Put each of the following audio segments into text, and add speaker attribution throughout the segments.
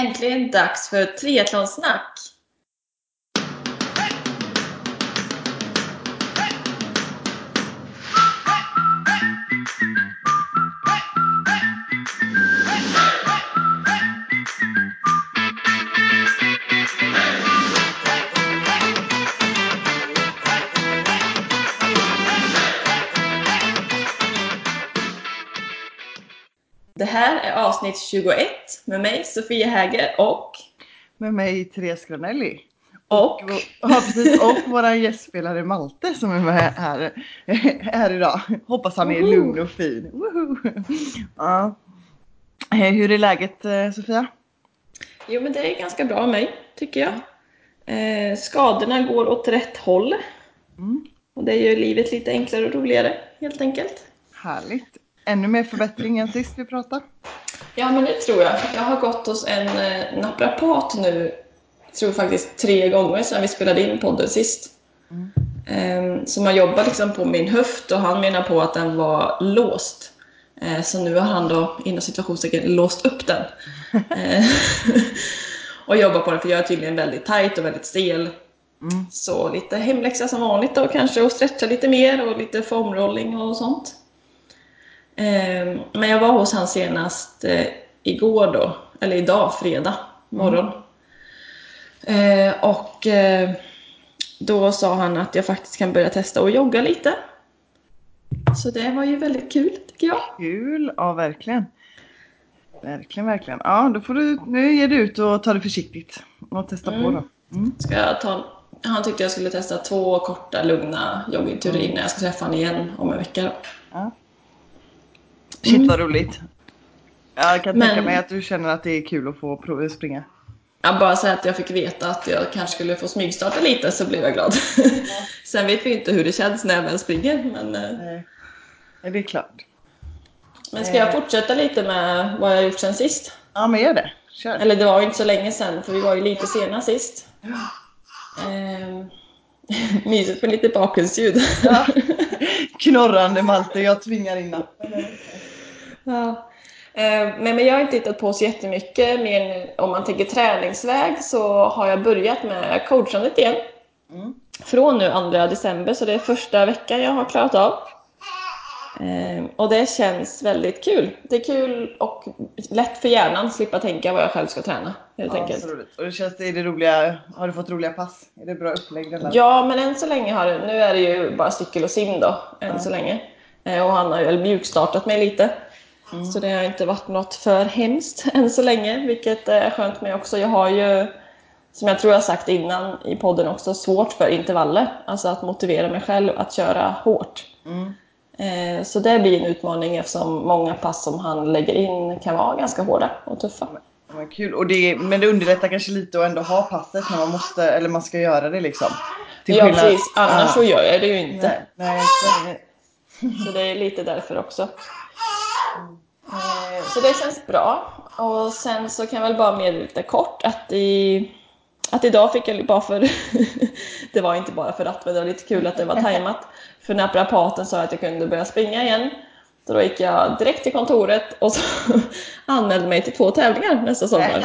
Speaker 1: äntligen dags för triathlonsnack! Avsnitt 21 med mig Sofia Häger och
Speaker 2: Med mig Therese Granelli.
Speaker 1: och
Speaker 2: Ja, precis. Och våra gästspelare Malte som är med här, här idag. Hoppas han är
Speaker 1: Woho!
Speaker 2: lugn och fin. Woho! Ja. Eh, Hur är läget eh, Sofia?
Speaker 1: Jo men det är ganska bra med mig tycker jag. Eh, skadorna går åt rätt håll
Speaker 2: Mm.
Speaker 1: och det gör livet lite enklare och roligare helt enkelt.
Speaker 2: Härligt. Ännu mer förbättring än sist vi pratade.
Speaker 1: Ja men det tror jag. Jag har gått hos en eh, naprapat nu, tror faktiskt tre gånger sedan vi spelade in podden sist.
Speaker 2: Mm.
Speaker 1: Eh, som har jobbat liksom på min höft och han menar på att den var låst. Eh, så nu har han då inom situationstecken låst upp den. Eh, och jobbar på den för jag är tydligen väldigt tight och väldigt stel.
Speaker 2: Mm.
Speaker 1: Så lite hemläxa som vanligt då kanske och stretcha lite mer och lite foamrolling och sånt. Eh, Men jag var hos han senast eh, igår då, eller idag, fredag morgon. Eh, Och eh, då sa han att jag faktiskt kan börja testa och jogga lite. Så det var ju väldigt kul tycker jag.
Speaker 2: Kul, ja verkligen. Verkligen, verkligen. Ja, då får du, nu ger du ut och tar det försiktigt. Och testa på
Speaker 1: Mm.
Speaker 2: då. Mm.
Speaker 1: Ska jag ta, han tyckte jag skulle testa två korta lugna joggingturer innan jag ska träffa honom igen om en vecka. Då.
Speaker 2: Ja. Shit
Speaker 1: Mm.
Speaker 2: vad roligt. Jag kan
Speaker 1: Men-
Speaker 2: tänka mig att du känner att det är kul att få prova att springa.
Speaker 1: Jag bara säga att jag fick veta att jag kanske skulle få smygstarta lite så blev jag glad. Sen vet vi inte hur det känns när jag väl springer. Men, eh,
Speaker 2: Nej. Ja, det är klart.
Speaker 1: men ska jag fortsätta lite med vad jag har gjort sen sist?
Speaker 2: Ja, men gör det. Kör.
Speaker 1: Eller det var ju inte så länge sen för vi var ju lite sena sist. Eh, mysigt med lite bakgrundsljud.
Speaker 2: Ja. Knorrande Malte, jag tvingar in nappen.
Speaker 1: Ja. Eh, Men, men jag har inte hittat på så jättemycket, men om man tänker träningsväg så har jag börjat med coachandet igen.
Speaker 2: Mm.
Speaker 1: Från nu 2 december, så det är första veckan jag har klarat av. Eh, Och det känns väldigt kul. Det är kul och lätt för hjärnan slippa tänka vad jag själv ska träna, helt
Speaker 2: Ja,
Speaker 1: enkelt.
Speaker 2: roligt. Och det känns, är det roliga, har du fått roliga pass? Är det bra upplägg? Eller?
Speaker 1: Ja, men än så länge har det, nu är det ju bara cykel och sim då, än
Speaker 2: Ja.
Speaker 1: så länge. Eh, Och han har ju mjukstartat mig lite.
Speaker 2: Mm.
Speaker 1: Så det har inte varit något för hemskt än så länge, vilket är skönt med också. Jag har ju, som jag tror jag sagt innan i podden också, svårt för intervaller. Alltså att motivera mig själv att köra hårt.
Speaker 2: Mm.
Speaker 1: Eh, Så det blir en utmaning eftersom många pass som han lägger in kan vara ganska hårda och tuffa.
Speaker 2: Men kul. Och det, men det underlättar kanske lite att ändå ha passet när man måste, eller man ska göra det liksom. Till
Speaker 1: Ja
Speaker 2: skillnad-
Speaker 1: precis, annars
Speaker 2: Ja.
Speaker 1: så gör jag det ju inte.
Speaker 2: Nej, nej, exakt.
Speaker 1: Så det är lite därför också. Eh, Så det känns bra. Och sen så kan jag väl bara meddela lite kort att, i, att idag fick jag bara för... det var inte bara för att, men det var lite kul att det var tajmat. För naprapaten sa att jag kunde börja springa igen. Så då gick jag direkt till kontoret och så anmälde mig till två tävlingar nästa sommar.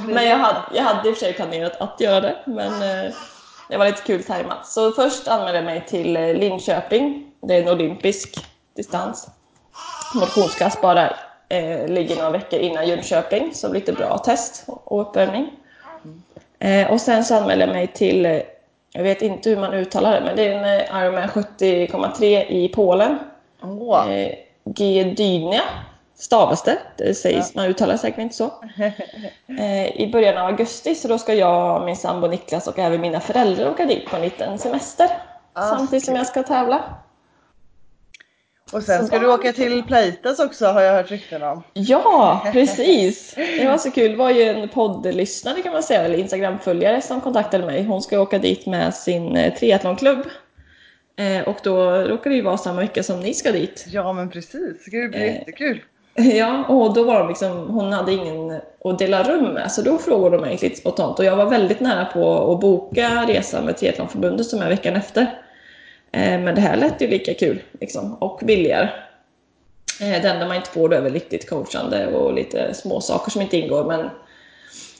Speaker 1: Men jag hade, jag hade i och för sig planerat att göra det, men eh, det var lite kul tajmat. Så först anmälde jag mig till eh, Linköping. Det är en olympisk distans. Motionsklass bara. Eh, ligger några veckor innan Jönköping, så lite bra test och uppvärmning. Eh, och sen så anmälde jag mig till, eh, jag vet inte hur man uttalar det, men det är en eh, Ironman 70,3 i Polen.
Speaker 2: Åh.
Speaker 1: Eh, Gdynia stavas det. Det sägs, man uttalar säkert inte så. Eh, I början av augusti så då ska jag, min sambo Niklas och även mina föräldrar åka dit på en liten semester.
Speaker 2: Ah,
Speaker 1: samtidigt som jag ska tävla.
Speaker 2: Och sen ska du åka till Playtas också har jag hört rykten om.
Speaker 1: Ja, precis! Det var så kul. Det var ju en poddlyssnare kan man säga, eller Instagramföljare som kontaktade mig. Hon ska åka dit med sin eh, triathlonklubb. Eh, och då råkar det ju vara samma vecka som ni ska dit.
Speaker 2: Ja men precis, det blir
Speaker 1: Eh.
Speaker 2: jättekul.
Speaker 1: Ja, och då var de liksom, hon hade ingen att dela rum med, så då frågade de mig lite spontant. Och jag var väldigt nära på att boka resan med Triathlonförbundet som är veckan efter. Eh, Men det här lät ju lika kul, liksom, och billigare. Eh, Det enda man inte får då är väl riktigt coachande och lite små saker som inte ingår. Men,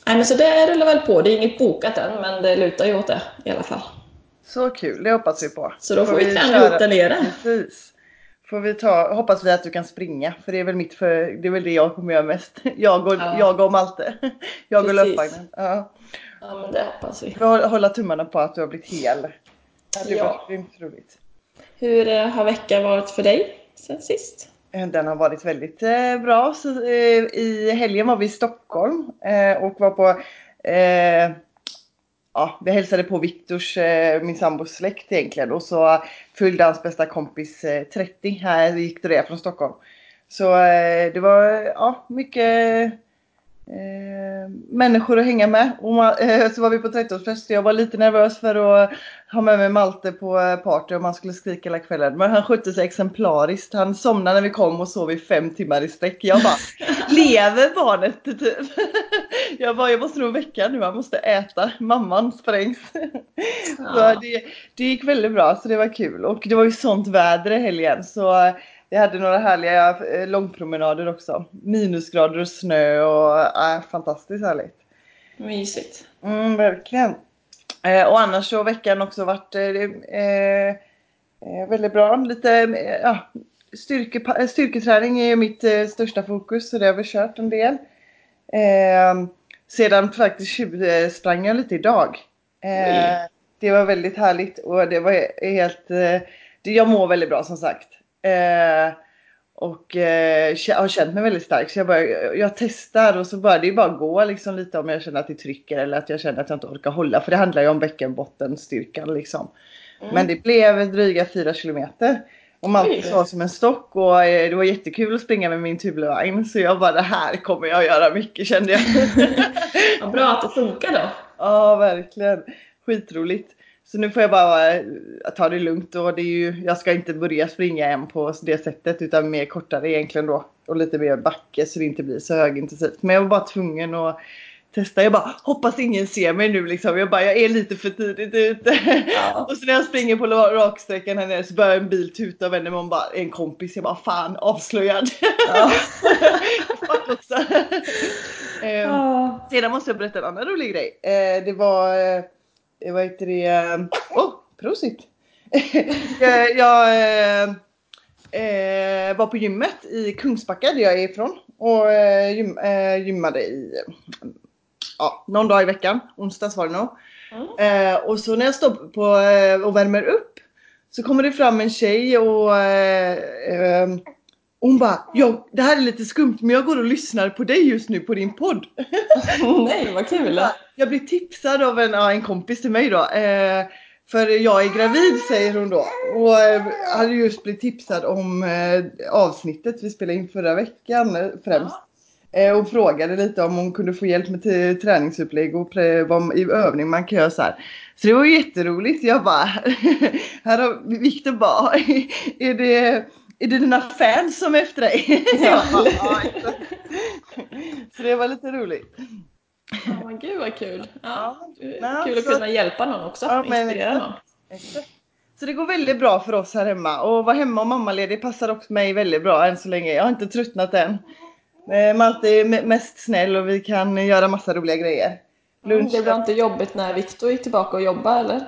Speaker 1: nej, men så det rullar väl på. Det är inget bokat än, men det lutar ju åt det i alla fall.
Speaker 2: Så kul, det hoppas vi på.
Speaker 1: Så då får vi träna ihop där nere.
Speaker 2: Precis. Får vi ta, hoppas vi att du kan springa för det är väl mitt för, det är väl det jag kommer göra mest. Jag och,
Speaker 1: Ja.
Speaker 2: jag och Malte. Jag och
Speaker 1: Precis.
Speaker 2: löpvagnen. Ja.
Speaker 1: Ja, men det hoppas vi.
Speaker 2: Vi får hålla tummarna på att du har blivit hel. Ja, det
Speaker 1: Ja.
Speaker 2: var grymt roligt.
Speaker 1: Hur eh, har veckan varit för dig sen sist?
Speaker 2: Eh, Den har varit väldigt eh, bra. Så, I helgen var vi i Stockholm och var på Ja, vi hälsade på Viktors, min sambos släkt egentligen och så fyllde hans bästa kompis eh, 30 här gick det från Stockholm. Så det var ja, mycket eh, människor att hänga med. Och man, eh, så var vi på 30-årsfest jag var lite nervös för att ha med mig Malte på eh, party och man skulle skrika hela kvällen. Men han skötte sig exemplariskt. Han somnade när vi kom och sov i fem timmar i sträck. Jag bara, lever barnet typ? Jag bara, jag måste nog väcka nu, han måste äta. Mamman sprängs. Så det, det gick väldigt bra så det var kul. Och det var ju sånt väder i helgen så eh, vi hade några härliga eh, långpromenader också. Minusgrader och snö och äh, fantastiskt härligt.
Speaker 1: Mysigt.
Speaker 2: Mm, verkligen. Eh, och annars så har veckan också varit eh, eh, väldigt bra. Lite ja, styrke, styrketräning är mitt eh, största fokus så det har vi kört en del. Eh, sedan faktiskt tjuvsprang jag lite idag.
Speaker 1: Oj.
Speaker 2: det var väldigt härligt och det var helt... Jag mår väldigt bra som sagt. Eh, och eh, har känt mig väldigt stark. Så jag, bara, jag testar och så bara, det är bara att gå liksom lite om jag känner att det trycker eller att jag känner att jag inte orkar hålla. För det handlar ju om bäckenbottenstyrkan liksom.
Speaker 1: Mm.
Speaker 2: Men det blev dryga 4 kilometer. Och Malte sa som en stock och eh, det var jättekul att springa med min tubelavagn. Så jag bara, det här kommer jag göra mycket kände jag.
Speaker 1: Vad bra att det funkar då.
Speaker 2: Ja, verkligen. Skitroligt. Så nu får jag bara eh, ta det lugnt och det är ju, jag ska inte börja springa än på det sättet utan mer kortare egentligen då. Och lite mer backe så det inte blir så högintensivt. Men jag var bara tvungen att testa. Jag bara hoppas ingen ser mig nu liksom. Jag bara jag är lite för tidigt ute.
Speaker 1: Ja.
Speaker 2: Och så när jag springer på raksträckan här nere så börjar en bil tuta och vänder mig om bara en kompis. Jag bara fan avslöjad.
Speaker 1: Ja.
Speaker 2: Ehm,
Speaker 1: Ja.
Speaker 2: sedan måste jag berätta en annan rolig grej. Eh, det var, eh, eh, vad heter det, eh, oh, prosit! jag jag eh, eh, var på gymmet i Kungsbacka där jag är ifrån och eh, gym, eh, gymmade i eh, ja, någon dag i veckan, onsdags var det nog.
Speaker 1: Mm.
Speaker 2: Eh, och så när jag står på eh, och värmer upp så kommer det fram en tjej och eh, hon bara, ja, det här är lite skumt men jag går och lyssnar på dig just nu på din podd.
Speaker 1: Nej, vad kul.
Speaker 2: Jag blev tipsad av en, en kompis till mig då. Eh, för jag är gravid säger hon då. Och eh, hade just blivit tipsad om eh, avsnittet vi spelade in förra veckan eh, främst. Eh, och frågade lite om hon kunde få hjälp med träningsupplägg och vad i övning man kan göra så här. Så det var jätteroligt. Jag bara, här har Viktor bara, är det, är det dina fans som är efter dig?
Speaker 1: Ja.
Speaker 2: Så det var lite roligt.
Speaker 1: Ja, men gud vad kul. Ja,
Speaker 2: Ja,
Speaker 1: kul att kunna hjälpa någon också.
Speaker 2: Ja, men
Speaker 1: Inspirera
Speaker 2: exakt.
Speaker 1: någon.
Speaker 2: Exakt. Så det går väldigt bra för oss här hemma och vara hemma och mammaledig passar också mig väldigt bra än så länge. Jag har inte tröttnat än. Eh, Malte är me- mest snäll och vi kan göra massa roliga grejer.
Speaker 1: Mm,
Speaker 2: Lunch.
Speaker 1: det var inte jobbigt när Viktor gick tillbaka och jobbade eller?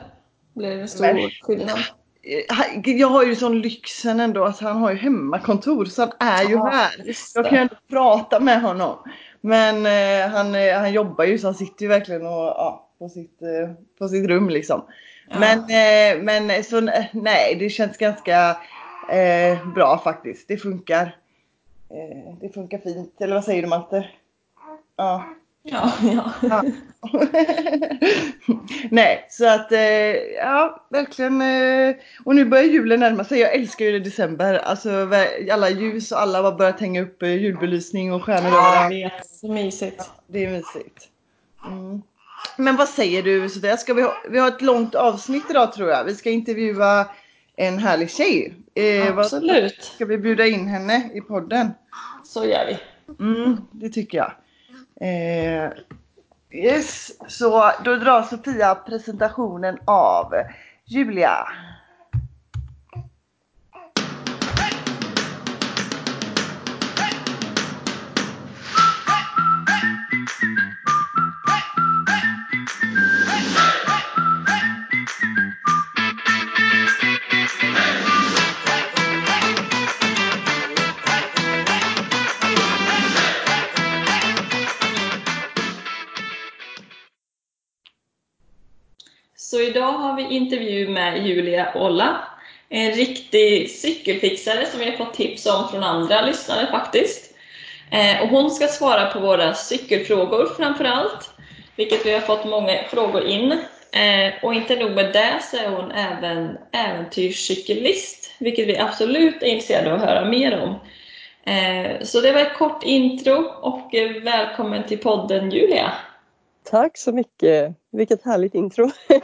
Speaker 1: Blir det en stor
Speaker 2: Men-
Speaker 1: skillnad?
Speaker 2: Eh, Jag har ju sån lyxen ändå att han har ju hemmakontor så han är ju
Speaker 1: Ja,
Speaker 2: här. Jag kan ju ändå prata med honom. Men eh, han, eh, han jobbar ju så han sitter ju verkligen och, ja, på, sitt, eh, på sitt rum liksom.
Speaker 1: Ja.
Speaker 2: Men, eh, men så eh, nej, det känns ganska bra faktiskt. Det funkar. Det funkar fint. Eller vad säger du Malte? Ja.
Speaker 1: Ja, ja.
Speaker 2: ja. nej, så att eh, ja, verkligen. Eh, och nu börjar julen närma sig. Jag älskar ju december. Alltså alla ljus och alla har börjat hänga upp eh, julbelysning och stjärnor
Speaker 1: Jag
Speaker 2: överallt.
Speaker 1: vet, så mysigt.
Speaker 2: Det är mysigt. Mm. Men vad säger du Sofia? Ska vi, ha, vi har ett långt avsnitt idag tror jag. Vi ska intervjua en härlig tjej. Eh, vad,
Speaker 1: Absolut,
Speaker 2: ska vi bjuda in henne i podden?
Speaker 1: så gör vi.
Speaker 2: Mm, det tycker jag. Eh, yes, så då drar Sofia presentationen av Julia.
Speaker 1: Idag har vi intervju med Julia Olla. En riktig cykelfixare som vi har fått tips om från andra lyssnare faktiskt. Eh, och hon ska svara på våra cykelfrågor framför allt, vilket vi har fått många frågor in. Eh, och inte nog med det så är hon även äventyrscyklist, vilket vi absolut är intresserade av att höra mer om. Eh, så det var ett kort intro och välkommen till podden Julia.
Speaker 3: Tack så mycket! Vilket härligt intro!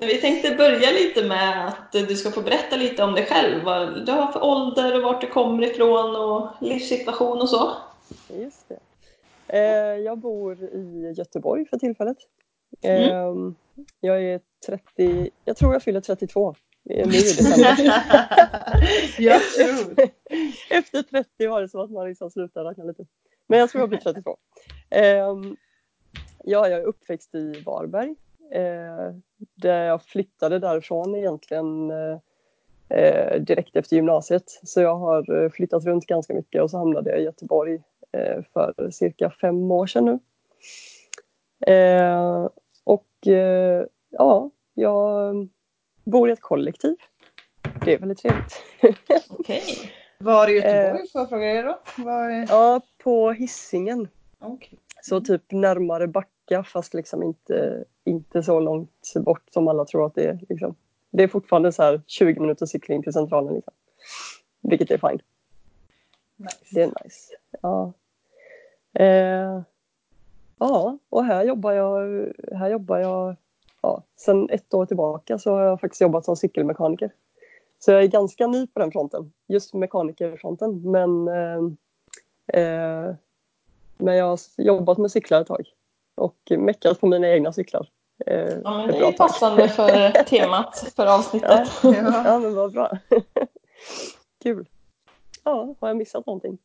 Speaker 1: Vi tänkte börja lite med att du ska få berätta lite om dig själv. Vad du har för ålder och vart du kommer ifrån och livssituation och så.
Speaker 3: Just det. Eh, jag bor i Göteborg för tillfället. Mm. Ehm, jag är 30, jag tror jag fyller 32 nu i december. jag tror. Efter 30 var det som att man liksom slutar räkna lite. Men jag tror jag blir 32. Ehm, ja, jag är uppväxt i Varberg. Eh, där jag flyttade därifrån egentligen eh, direkt efter gymnasiet. Så jag har flyttat runt ganska mycket och så hamnade jag i Göteborg för cirka fem år sedan nu. Och ja, jag bor i ett kollektiv. Det är väldigt trevligt.
Speaker 2: Okej. Okay. Var i Göteborg får jag fråga er då? Är...
Speaker 3: Ja, på Hisingen. Okay. Så typ närmare Backa fast liksom inte, inte så långt bort som alla tror att det är. Liksom. Det är fortfarande så här 20 minuters cykling till centralen. Liksom. Vilket är fine. Nice. Det är nice. Ja. Eh, ja, och här jobbar jag, här jobbar jag ja, sen ett år tillbaka så har jag faktiskt jobbat som cykelmekaniker. Så jag är ganska ny på den fronten, just mekanikerfronten. Men, eh, eh, men jag har jobbat med cyklar ett tag och meckat på mina egna cyklar.
Speaker 1: Eh, ja, men det är passande för temat för avsnittet.
Speaker 3: Ja, ja men vad bra. Kul. Ja, har jag missat någonting?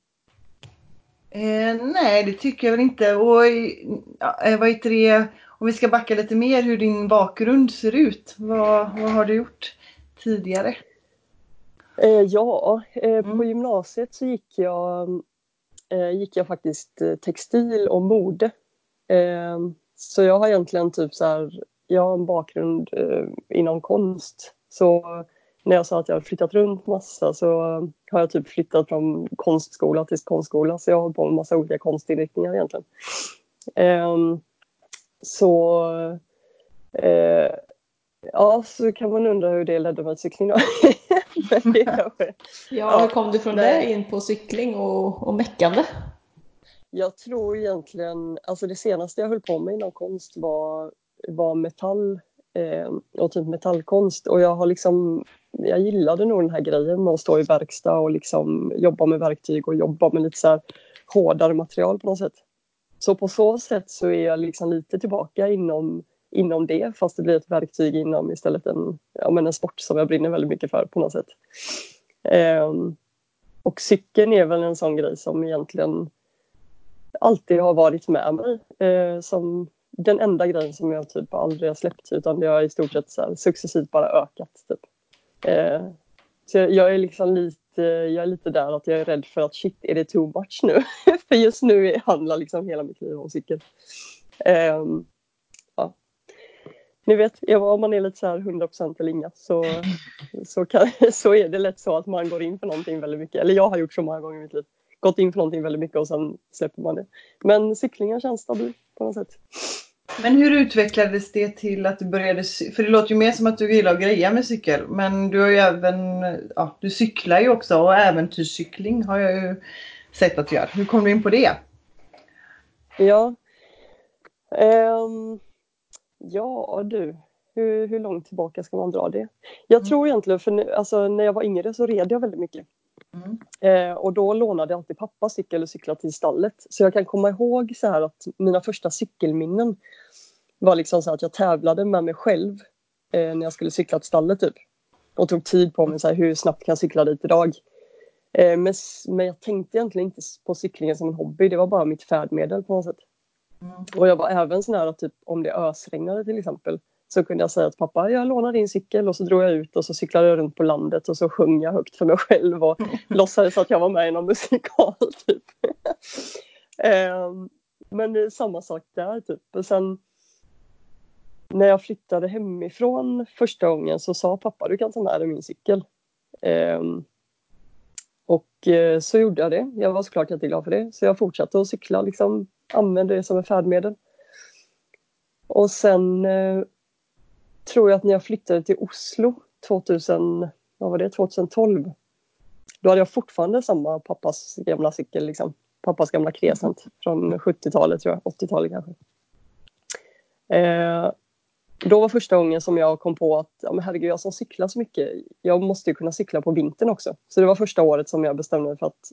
Speaker 2: Eh, nej, det tycker jag väl inte. Och, ja, eh, vad heter det? Om vi ska backa lite mer hur din bakgrund ser ut. Vad, vad har du gjort tidigare?
Speaker 3: Eh, ja, eh, mm. på gymnasiet så gick jag, eh, Eh, gick jag faktiskt eh, textil och mode. Eh, så jag har egentligen typ så här, jag har en bakgrund eh, inom konst. Så när jag sa att jag har flyttat runt massa så har jag typ flyttat från konstskola till konstskola. Så jag har hållit på med massa olika konstinriktningar egentligen. Eh, så eh, ja, så kan man undra hur det ledde mig till cykling då.
Speaker 1: ja, hur kom du från det in på cykling och, och meckande?
Speaker 3: Jag tror egentligen, alltså det senaste jag höll på med inom konst var, var metall eh, och typ metallkonst och jag har liksom, jag gillade nog den här grejen med att stå i verkstad och liksom jobba med verktyg och jobba med lite så här hårdare material på något sätt. Så på så sätt så är jag liksom lite tillbaka inom, inom det fast det blir ett verktyg inom istället en, ja, men en sport som jag brinner väldigt mycket för på något sätt. Um, och cykeln är väl en sån grej som egentligen alltid har varit med mig. Uh, som den enda grejen som jag typ aldrig har släppt utan det har i stort sett så här, successivt bara ökat. Typ. Uh, så jag är liksom lite jag är lite där att jag är rädd för att shit, är det too much nu? för just nu handlar liksom hela mitt liv om cykel. Um. Ni vet, om man är lite så här 100% eller inga så, så, kan, så är det lätt så att man går in för någonting väldigt mycket. Eller jag har gjort så många gånger i mitt liv. Gått in för någonting väldigt mycket och sen släpper man det. Men cyklingen känns stabil på något sätt.
Speaker 2: Men hur utvecklades det till att du började, för det låter ju mer som att du gillar att greja med cykel, men du har ju även, ja, du cyklar ju också och äventyrscykling har jag ju sett att du gör. Hur kom du in på det?
Speaker 3: Ja, um, ja du, hur, hur långt tillbaka ska man dra det? Jag mm. tror egentligen, för alltså, när jag var yngre så red jag väldigt mycket. Mm. Eh, och då lånade jag alltid pappa cykel och cyklade till stallet. Så jag kan komma ihåg så här att mina första cykelminnen var liksom så att jag tävlade med mig själv eh, när jag skulle cykla till stallet typ. Och tog tid på mig, så här, hur snabbt kan jag cykla dit idag? Eh, men, men jag tänkte egentligen inte på cyklingen som en hobby, det var bara mitt färdmedel på något sätt. Mm. Och jag var även sån här typ om det ösregnade till exempel så kunde jag säga till pappa, jag lånar din cykel och så drog jag ut och så cyklade jag runt på landet och så sjöng jag högt för mig själv och låtsades att jag var med i någon musikal typ. um, men det är samma sak där typ. Och sen när jag flyttade hemifrån första gången så sa pappa du kan ta med dig min cykel. Eh, och eh, så gjorde jag det. Jag var såklart jätteglad för det. Så jag fortsatte att cykla, liksom använde det som ett färdmedel. Och sen eh, tror jag att när jag flyttade till Oslo 2000, vad var det, 2012. Då hade jag fortfarande samma pappas gamla cykel, liksom. pappas gamla Crescent från 70-talet tror jag, 80-talet kanske. Eh, då var första gången som jag kom på att ja, men herregud, jag som cyklar så mycket, jag måste ju kunna cykla på vintern också. Så det var första året som jag bestämde mig för att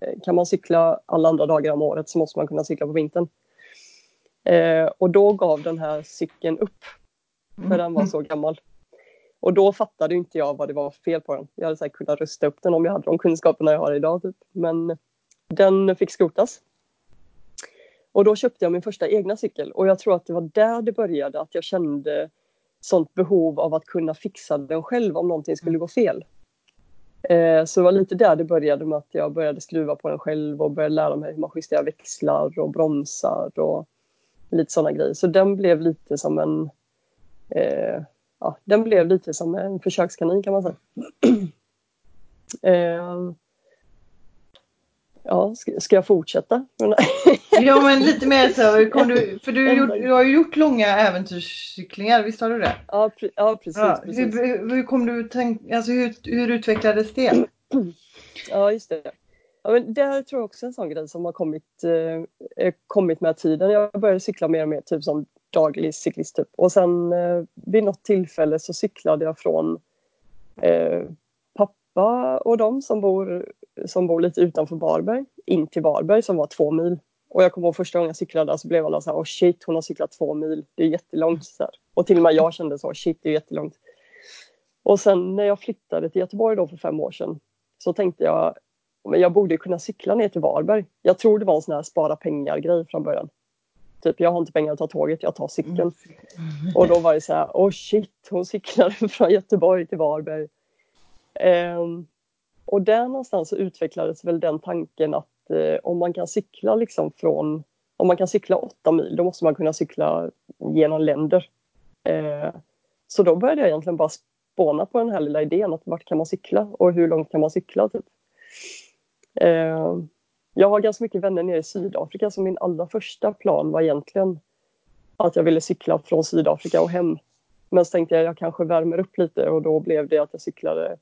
Speaker 3: eh, kan man cykla alla andra dagar om året så måste man kunna cykla på vintern. Eh, och då gav den här cykeln upp, för den var så gammal. Och då fattade inte jag vad det var för fel på den. Jag hade säkert kunnat rusta upp den om jag hade de kunskaperna jag har idag. Typ. Men den fick skrotas. Och då köpte jag min första egna cykel och jag tror att det var där det började, att jag kände sånt behov av att kunna fixa den själv om någonting skulle gå fel. Eh, så det var lite där det började med att jag började skruva på den själv och började lära mig hur man justerar växlar och bromsar och lite sådana grejer. Så den blev lite som en eh, ja, den blev lite som en försökskanin kan man säga. eh, ja, ska, jag fortsätta?
Speaker 2: ja, men lite mer så. Kom du, för du, gjort, du, har ju gjort långa äventyrscyklingar, visst har du det?
Speaker 3: Ja, pre ja precis. Ja, precis.
Speaker 2: Hur, hur, kom du tänk, alltså hur, hur utvecklades det?
Speaker 3: ja, just det. Ja, men det tror jag också är en sån grej som har kommit, eh, kommit med tiden. Jag började cykla mer och mer typ som daglig cyklist. Typ. Och sen eh, vid något tillfälle så cyklade jag från eh, pappa och de som bor, som bor lite utanför Varberg in till Varberg som var två mil. Och jag kommer ihåg första gången jag cyklade så blev alla så här, oh shit hon har cyklat två mil, det är jättelångt. Så här. Och till och med jag kände så, shit det är jättelångt. Och sen när jag flyttade till Göteborg då för fem år sedan så tänkte jag, men jag borde kunna cykla ner till Varberg. Jag tror det var en sån här spara pengar-grej från början. Typ, jag har inte pengar att ta tåget, jag tar cykeln. Mm. Och då var det så här, oh shit, hon cyklade från Göteborg till Varberg. Um, och där någonstans utvecklades väl den tanken att eh, om man kan cykla liksom från, om man kan cykla åtta mil, då måste man kunna cykla genom länder. Eh, så då började jag egentligen bara spåna på den här lilla idén att vart kan man cykla och hur långt kan man cykla? Typ. Eh, jag har ganska mycket vänner nere i Sydafrika så min allra första plan var egentligen att jag ville cykla från Sydafrika och hem. Men så tänkte jag att jag kanske värmer upp lite och då blev det att jag cyklade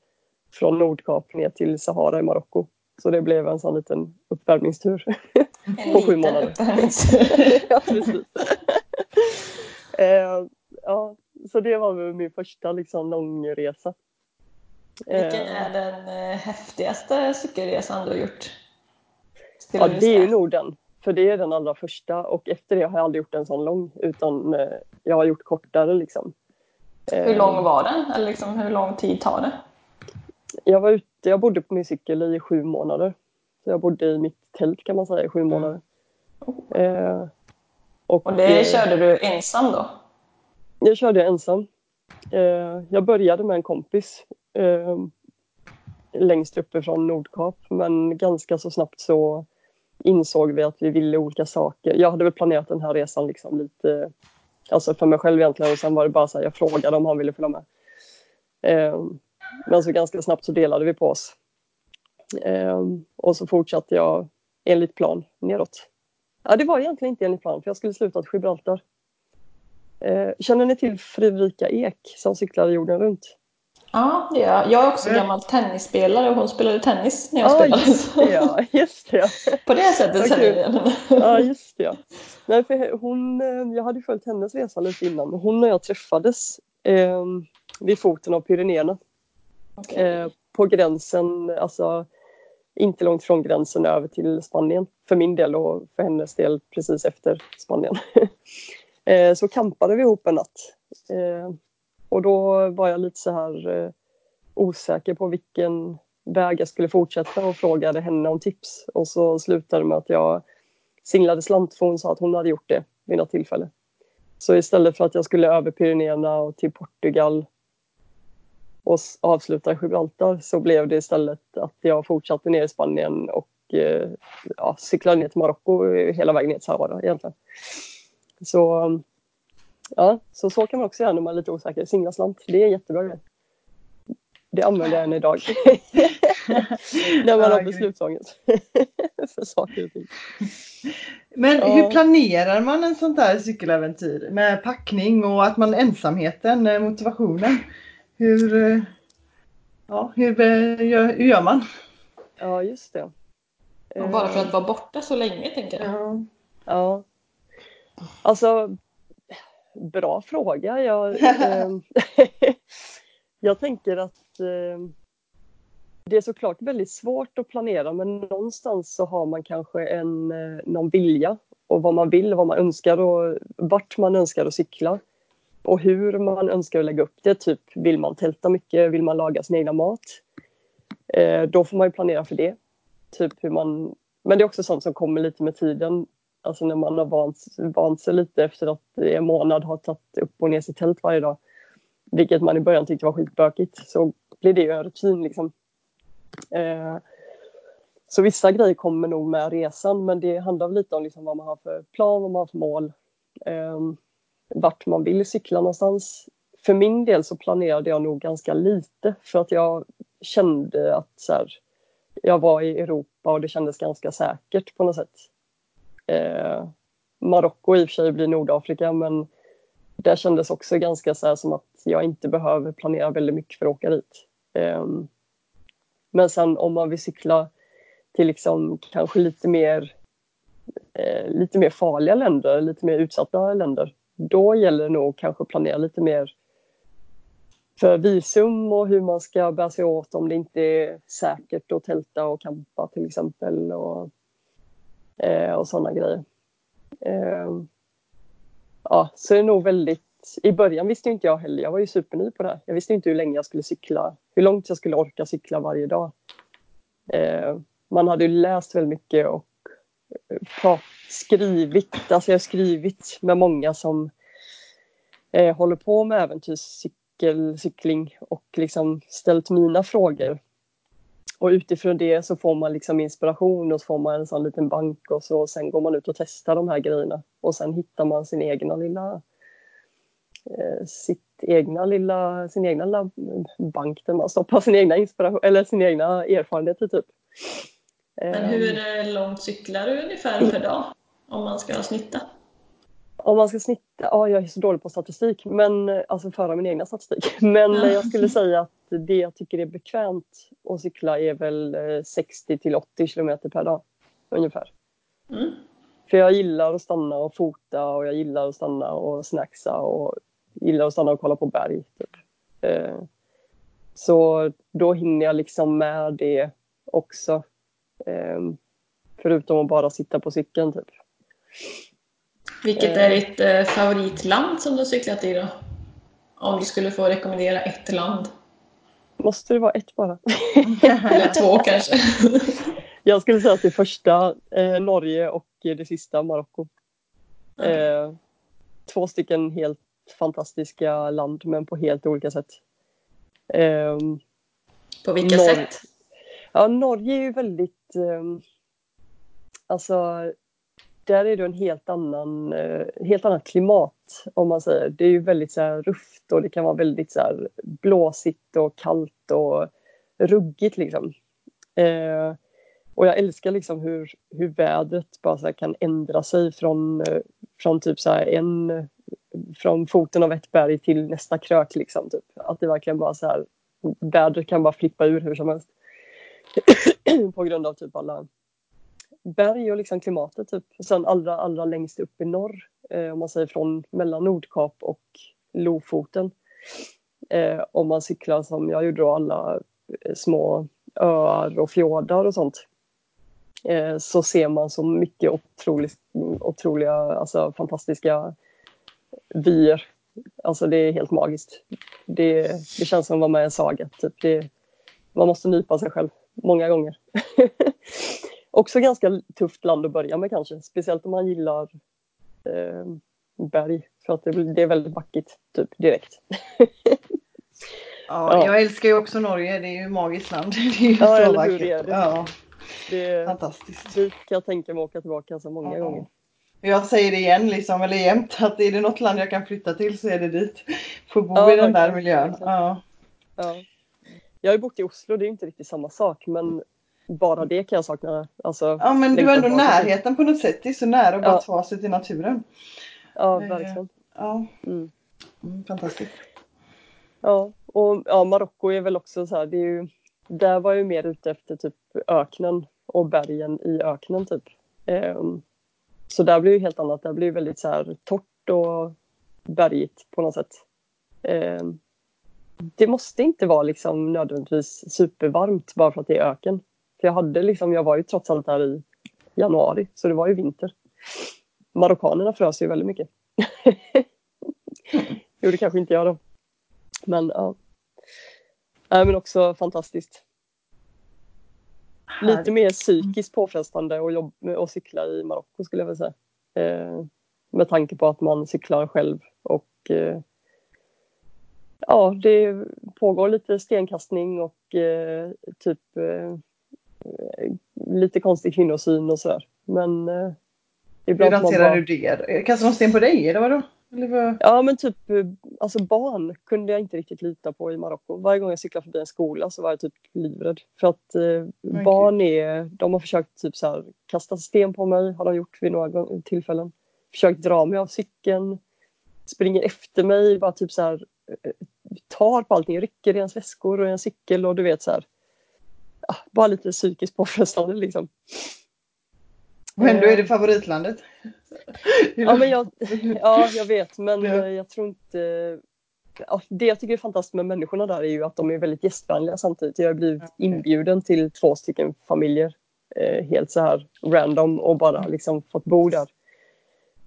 Speaker 3: från Nordkap ner till Sahara i Marocko. Så det blev en sån liten uppvärmningstur
Speaker 1: en på sju månader.
Speaker 3: ja, precis. eh, ja, så det var min första liksom, långresa.
Speaker 1: Vilken eh. är den eh, häftigaste cykelresan du har gjort?
Speaker 3: Ja, det är ju nog den. För det är den allra första och efter det har jag aldrig gjort en sån lång utan eh, jag har gjort kortare liksom.
Speaker 1: Hur lång var den? Eller liksom, hur lång tid tar det?
Speaker 3: Jag var ute, jag bodde på min cykel i sju månader. Så jag bodde i mitt tält kan man säga i sju mm. månader.
Speaker 1: Eh, och, och det eh, körde du ensam då?
Speaker 3: Jag körde ensam. Eh, jag började med en kompis eh, längst uppe från Nordkap men ganska så snabbt så insåg vi att vi ville olika saker. Jag hade väl planerat den här resan liksom lite alltså för mig själv egentligen och sen var det bara så här, jag frågade om han ville följa med. Eh, men så ganska snabbt så delade vi på oss. Eh, och så fortsatte jag enligt plan neråt. Ja, det var egentligen inte enligt plan för jag skulle sluta till Gibraltar. Eh, känner ni till Fredrika Ek som cyklade jorden runt?
Speaker 1: Ja, det gör jag. Jag är också gammal tennisspelare och hon spelade tennis när jag ja, spelade.
Speaker 3: Just det, ja. Just det.
Speaker 1: På det sättet känner jag igen
Speaker 3: Ja, just det. Ja. Nej, för hon, eh, jag hade följt hennes resa lite innan. Hon och jag träffades eh, vid foten av Pyrenéerna. Eh, på gränsen, alltså inte långt från gränsen över till Spanien. För min del och för hennes del precis efter Spanien. eh, så kampade vi ihop en natt. Eh, och då var jag lite så här eh, osäker på vilken väg jag skulle fortsätta och frågade henne om tips. Och så slutade det med att jag singlade slant för hon sa att hon hade gjort det vid något tillfälle. Så istället för att jag skulle över Pyrenéerna och till Portugal och avsluta i Gibraltar så blev det istället att jag fortsatte ner i Spanien och eh, ja, cyklade ner till Marocko hela vägen ner till Sahara egentligen. Så Ja, så så kan man också göra när man är lite osäker. Singla slant, det är jättebra grej. Det använder jag än idag. när man har beslutsångest för saker och ting.
Speaker 2: Men
Speaker 3: Ja.
Speaker 2: hur planerar man en sånt där cykeläventyr? Med packning och att man ensamheten, eh, motivationen. Hur, eh, ja, hur, eh, gör, hur gör man?
Speaker 3: Ja, just det.
Speaker 1: Och bara för att vara borta så länge tänker jag.
Speaker 2: Ja.
Speaker 3: Ja. Alltså, bra fråga. Jag, ehm, jag tänker att ehm, det är såklart väldigt svårt att planera men någonstans så har man kanske en, eh, någon vilja och vad man vill, vad man önskar och vart man önskar att cykla. Och hur man önskar att lägga upp det. Typ vill man tälta mycket, vill man laga sin egna mat? Eh, då får man ju planera för det. Typ hur man, men det är också sånt som kommer lite med tiden. Alltså när man har vant, vant sig lite efter att i en månad har tagit upp och ner sitt tält varje dag. Vilket man i början tyckte var skitbökigt. Så blir det ju en rutin liksom. Eh, så vissa grejer kommer nog med resan men det handlar lite om liksom vad man har för plan, vad man har för mål. Eh, vart man vill cykla någonstans. För min del så planerade jag nog ganska lite för att jag kände att så här, jag var i Europa och det kändes ganska säkert på något sätt. Eh, Marocko i och för sig blir Nordafrika men det kändes också ganska så här som att jag inte behöver planera väldigt mycket för att åka dit. Eh, men sen om man vill cykla till liksom kanske lite mer eh, lite mer farliga länder, lite mer utsatta länder då gäller det nog kanske att planera lite mer för visum och hur man ska bära sig åt om det inte är säkert att tälta och campa till exempel och, eh, och sådana grejer. Eh, ja, så det är nog väldigt... I början visste inte jag heller, jag var ju superny på det här. Jag visste inte hur länge jag skulle cykla, hur långt jag skulle orka cykla varje dag. Eh, man hade ju läst väldigt mycket och prat, skrivit, alltså jag har skrivit med många som eh, håller på med äventyrscykel, cykling och liksom ställt mina frågor. Och utifrån det så får man liksom inspiration och så får man en sån liten bank och så och sen går man ut och testar de här grejerna och sen hittar man sin egna lilla eh, sitt egna lilla, sin egna lilla bank där man stoppar sin egna inspiration eller sin egna erfarenheter typ.
Speaker 1: Men
Speaker 3: Ehm,
Speaker 1: hur eh, långt cyklar du ungefär per dag? Om man ska snitta?
Speaker 3: Om man ska snitta, ja jag är så dålig på statistik, men eh, alltså föra min egna statistik. Men eh, jag skulle säga att det jag tycker är bekvämt att cykla är väl eh, 60 till 80 kilometer per dag ungefär.
Speaker 1: Mm.
Speaker 3: För jag gillar att stanna och fota och jag gillar att stanna och snacksa och gillar att stanna och kolla på berg. Typ. Så då hinner jag liksom med det också. Eh, Förutom att bara sitta på cykeln typ.
Speaker 1: Vilket
Speaker 3: Eh.
Speaker 1: är ditt eh, favoritland som du har cyklat i då? Om du skulle få rekommendera ett land.
Speaker 3: Måste det vara ett bara?
Speaker 1: Eller två kanske.
Speaker 3: Jag skulle säga att det första eh, Norge och det sista Marocko. Eh, två stycken helt fantastiska land men på helt olika sätt. Ehm,
Speaker 1: På vilka
Speaker 3: Norr-
Speaker 1: sätt?
Speaker 3: Ja, Norge är ju väldigt... ehm, alltså, där är det en helt annan, eh, helt annat klimat om man säger. Det är ju väldigt så här rufft och det kan vara väldigt så här blåsigt och kallt och ruggigt liksom. Eh, och jag älskar liksom hur, hur vädret bara så här kan ändra sig från, eh, från typ så här en från foten av ett berg till nästa krök liksom. Typ. Att det verkligen bara så här vädret kan bara flippa ur hur som helst. på grund av typ alla berg och liksom klimatet typ. Sen allra, allra längst upp i norr, eh, om man säger från mellan Nordkap och Lofoten. Eh, om man cyklar som jag gjorde då alla eh, små öar och fjordar och sånt. Eh, så ser man så mycket otroligt, otroliga, alltså fantastiska vyer. Alltså det är helt magiskt. Det, det känns som att vara med i en saga. Typ. Det, man måste nypa sig själv många gånger. Också ganska tufft land att börja med kanske. Speciellt om man gillar eh, berg. För att det, det är väldigt vackert typ direkt.
Speaker 2: Ja,
Speaker 3: Ja.
Speaker 2: jag älskar ju också Norge. Det är ju ett magiskt land. Det är ju
Speaker 3: Ja,
Speaker 2: så vackert.
Speaker 3: är det?
Speaker 2: Ja,
Speaker 3: Det,
Speaker 2: fantastiskt.
Speaker 3: dit kan jag tänka mig att åka tillbaka så många
Speaker 2: Ja.
Speaker 3: gånger.
Speaker 2: Jag säger det igen, liksom, eller jämt, att är det något land jag kan flytta till så är det dit. Få bo
Speaker 3: Ja,
Speaker 2: i den där miljön. Ja.
Speaker 3: Ja. Jag har ju bott i Oslo, det är inte riktigt samma sak men bara det kan jag sakna. Alltså,
Speaker 2: ja, men du har ändå närheten på något sätt. Det är så nära att bara
Speaker 3: Ja.
Speaker 2: ta sig till naturen.
Speaker 3: Ja,
Speaker 2: Eh,
Speaker 3: verkligen.
Speaker 2: Ja,
Speaker 3: Mm.
Speaker 2: mm, fantastiskt.
Speaker 3: Ja, och ja, Marocko är väl också så här, det är ju, där var jag ju mer ute efter typ öknen och bergen i öknen typ. Ehm, så där blir ju helt annat, där blir det väldigt så här torrt och bergigt på något sätt. Ehm, det måste inte vara liksom nödvändigtvis supervarmt bara för att det är öken. För jag hade liksom, jag var ju trots allt där i januari, så det var ju vinter. Marockanerna frös ju väldigt mycket. Gjorde kanske inte jag då. Men ja. Nej, men också fantastiskt. Lite mer psykiskt påfrestande att jobba och cykla i Marocko skulle jag vilja säga. Eh, med tanke på att man cyklar själv och eh, ja, det pågår lite stenkastning och eh, typ eh, lite konstig kvinnosyn och sådär. Men eh,
Speaker 2: Hur
Speaker 3: ibland man
Speaker 2: hanterar du det? Kastar de sten på dig eller vadå? Eller vad?
Speaker 3: Ja men typ eh, alltså barn kunde jag inte riktigt lita på i Marocko. Varje gång jag cyklade förbi en skola så var jag typ livrädd. För att eh, barn är, de har försökt typ så här, kasta sten på mig, har de gjort vid några tillfällen. Försökt dra mig av cykeln. Springer efter mig, bara typ så här tar på allting, rycker i ens väskor och en cykel och du vet så här. Bara lite psykiskt påfrestande liksom.
Speaker 2: Och ändå är det
Speaker 3: Eh,
Speaker 2: favoritlandet.
Speaker 3: Ja, men jag, ja, jag vet, men
Speaker 2: Ja.
Speaker 3: eh, jag tror inte... Ja, det jag tycker är fantastiskt med människorna där är ju att de är väldigt gästvänliga samtidigt. Jag har blivit inbjuden till två stycken familjer eh, helt så här random och bara liksom fått bo där.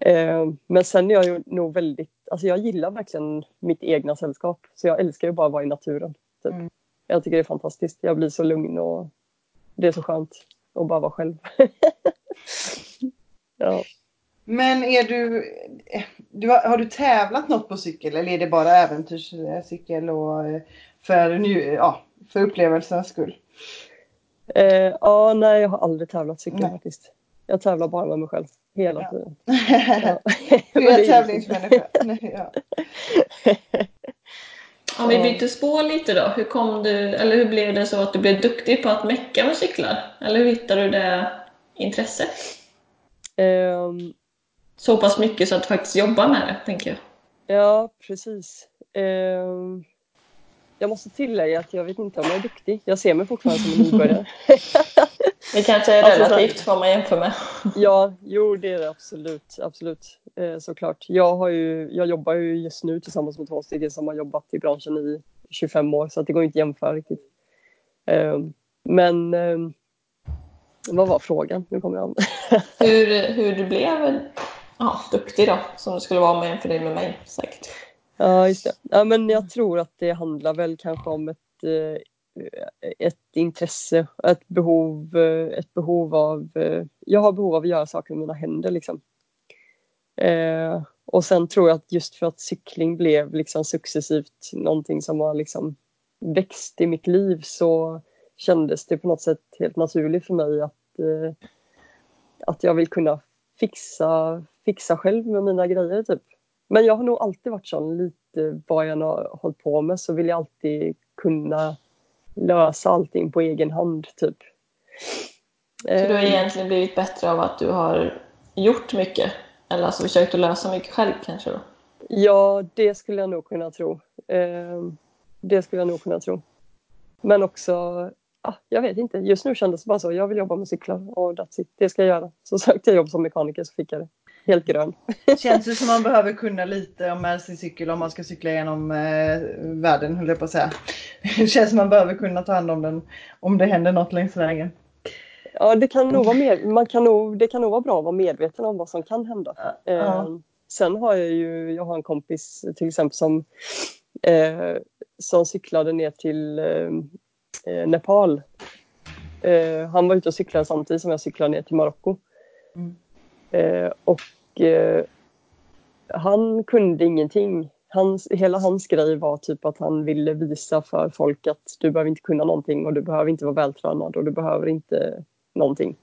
Speaker 3: Eh, men sen är jag ju nog väldigt, alltså jag gillar verkligen mitt egna sällskap. Så jag älskar ju bara att vara i naturen. Typ.
Speaker 2: Mm.
Speaker 3: Jag tycker det är fantastiskt. Jag blir så lugn och det är så skönt att bara vara själv. ja.
Speaker 2: Men är du, du har, har du tävlat något på cykel eller är det bara äventyrscykel och eh, för, nu, ja, för upplevelsens skull?
Speaker 3: Eh, ja, nej, jag har aldrig tävlat cykel
Speaker 2: Nej.
Speaker 3: faktiskt. Jag tävlar bara med mig själv hela
Speaker 2: Ja.
Speaker 3: tiden.
Speaker 2: Du är tävlingsmänniska. Nej, ja.
Speaker 1: Om vi byter spår lite då, hur kom du, eller hur blev det så att du blev duktig på att mecka med cyklar? Eller hur hittade du det intresset?
Speaker 3: Ehm,
Speaker 1: Så pass mycket så att du faktiskt jobbar med det, tänker jag.
Speaker 3: ja, precis. Ehm, jag måste tillägga att jag vet inte om jag är duktig. Jag ser mig fortfarande som en nybörjare.
Speaker 1: Det kanske är relativt vad man jämför med.
Speaker 3: ja, jo, det är det absolut. absolut eh, såklart. Jag, har ju, jag jobbar ju just nu tillsammans med två stycken som har jobbat i branschen i 25 år, så att det går inte att jämföra riktigt. Ehm, men ehm, vad var frågan? Nu kommer jag
Speaker 1: Hur, hur du blev ja, duktig då, som du skulle vara med för dig med mig säkert.
Speaker 3: Ja, just det. Ja, men jag tror att det handlar väl kanske om ett, eh, Eh, ett intresse, ett behov, eh, ett behov av... Eh, jag har behov av att göra saker med mina händer liksom. Eh, och sen tror jag att just för att cykling blev liksom successivt någonting som har liksom växt i mitt liv så kändes det på något sätt helt naturligt för mig att, eh, att jag vill kunna fixa, fixa själv med mina grejer typ. Men jag har nog alltid varit sån, lite vad jag än har hållit på med så vill jag alltid kunna lösa allting på egen hand typ.
Speaker 1: Så du har
Speaker 3: Eh,
Speaker 1: egentligen blivit bättre av att du har gjort mycket? Eller alltså försökt att lösa mycket själv kanske då?
Speaker 3: Ja, det skulle jag nog kunna tro. Eh, det skulle jag nog kunna tro. Men också, ah, jag vet inte, just nu kändes det bara så. Jag vill jobba med cyklar och that's it. Det ska jag göra. Så sökte jag jobb som mekaniker så fick jag det. Helt grön.
Speaker 2: Känns det som man behöver kunna lite om med sin cykel om man ska cykla genom eh, världen höll jag på att säga. Känns som man behöver kunna ta hand om den om det händer något längs vägen.
Speaker 3: Ja, det kan nog vara mer, man kan nog, det kan nog vara bra att vara medveten om vad som kan hända.
Speaker 2: Ja.
Speaker 3: Eh, sen har jag ju, jag har en kompis till exempel som, eh, som cyklade ner till eh, eh, Nepal. Eh, han var ute och cyklade samtidigt som jag cyklade ner till Marocko.
Speaker 2: Mm.
Speaker 3: Eh, och eh, han kunde ingenting. Hans, hela hans grej var typ att han ville visa för folk att du behöver inte kunna någonting och du behöver inte vara vältränad och du behöver inte någonting.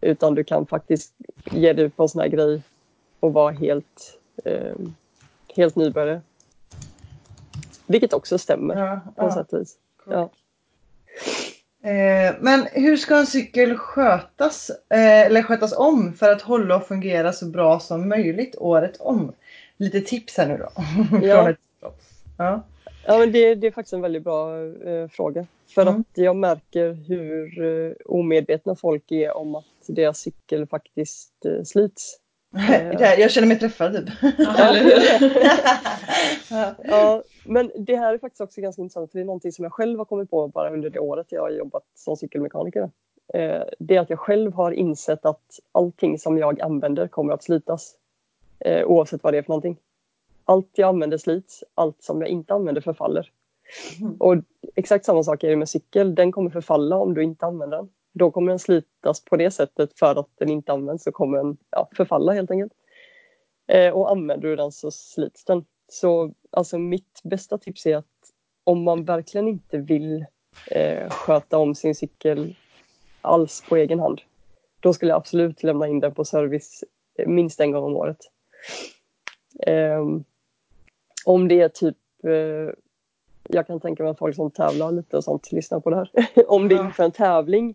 Speaker 3: Utan du kan faktiskt ge dig ut på en sån här grej och vara helt, eh, helt nybörjare. Vilket också stämmer
Speaker 2: Ja,
Speaker 3: på
Speaker 2: ja.
Speaker 3: sätt och vis. Ja.
Speaker 2: Eh, men hur ska en cykel skötas eh, eller skötas om för att hålla och fungera så bra som möjligt året om? Lite tips här nu då.
Speaker 3: Ja.
Speaker 2: Ja.
Speaker 3: Ja, men det, det är faktiskt en väldigt bra eh, fråga. För
Speaker 2: Mm.
Speaker 3: att jag märker hur eh, omedvetna folk är om att deras cykel faktiskt eh, slits.
Speaker 2: Här, jag känner mig träffad typ.
Speaker 1: Ja,
Speaker 3: men det här är faktiskt också ganska intressant. för Det är någonting som jag själv har kommit på bara under det året jag har jobbat som cykelmekaniker. Eh, det är att jag själv har insett att allting som jag använder kommer att slitas. Eh, oavsett vad det är för någonting. Allt jag använder slits, allt som jag inte använder förfaller.
Speaker 2: Mm.
Speaker 3: Och exakt samma sak är det med cykel. Den kommer förfalla om du inte använder den. Då kommer den slitas på det sättet för att den inte används så kommer den ja, förfalla helt enkelt. Eh, och använder du den så slits den. Så alltså mitt bästa tips är att om man verkligen inte vill eh, sköta om sin cykel alls på egen hand. Då skulle jag absolut lämna in den på service eh, minst en gång om året. Ehm, om det är typ eh, jag kan tänka mig att folk som tävlar lite och sånt lyssnar på det här. om det är inför en tävling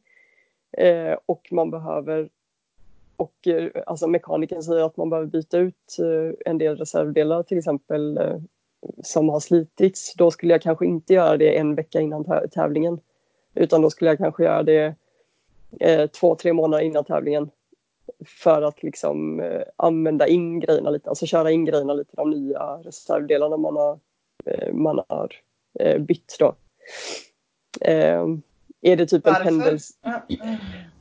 Speaker 3: eh, och man behöver och eh, alltså mekanikern säger att man behöver byta ut eh, en del reservdelar till exempel eh, som har slitits. Då skulle jag kanske inte göra det en vecka innan tävlingen. Utan då skulle jag kanske göra det eh, två, tre månader innan tävlingen. För att liksom eh, använda in grejerna lite, alltså köra in grejerna lite, de nya reservdelarna man har, eh, man har eh, bytt då. Eh, är det typ
Speaker 2: Varför?
Speaker 3: en pendels...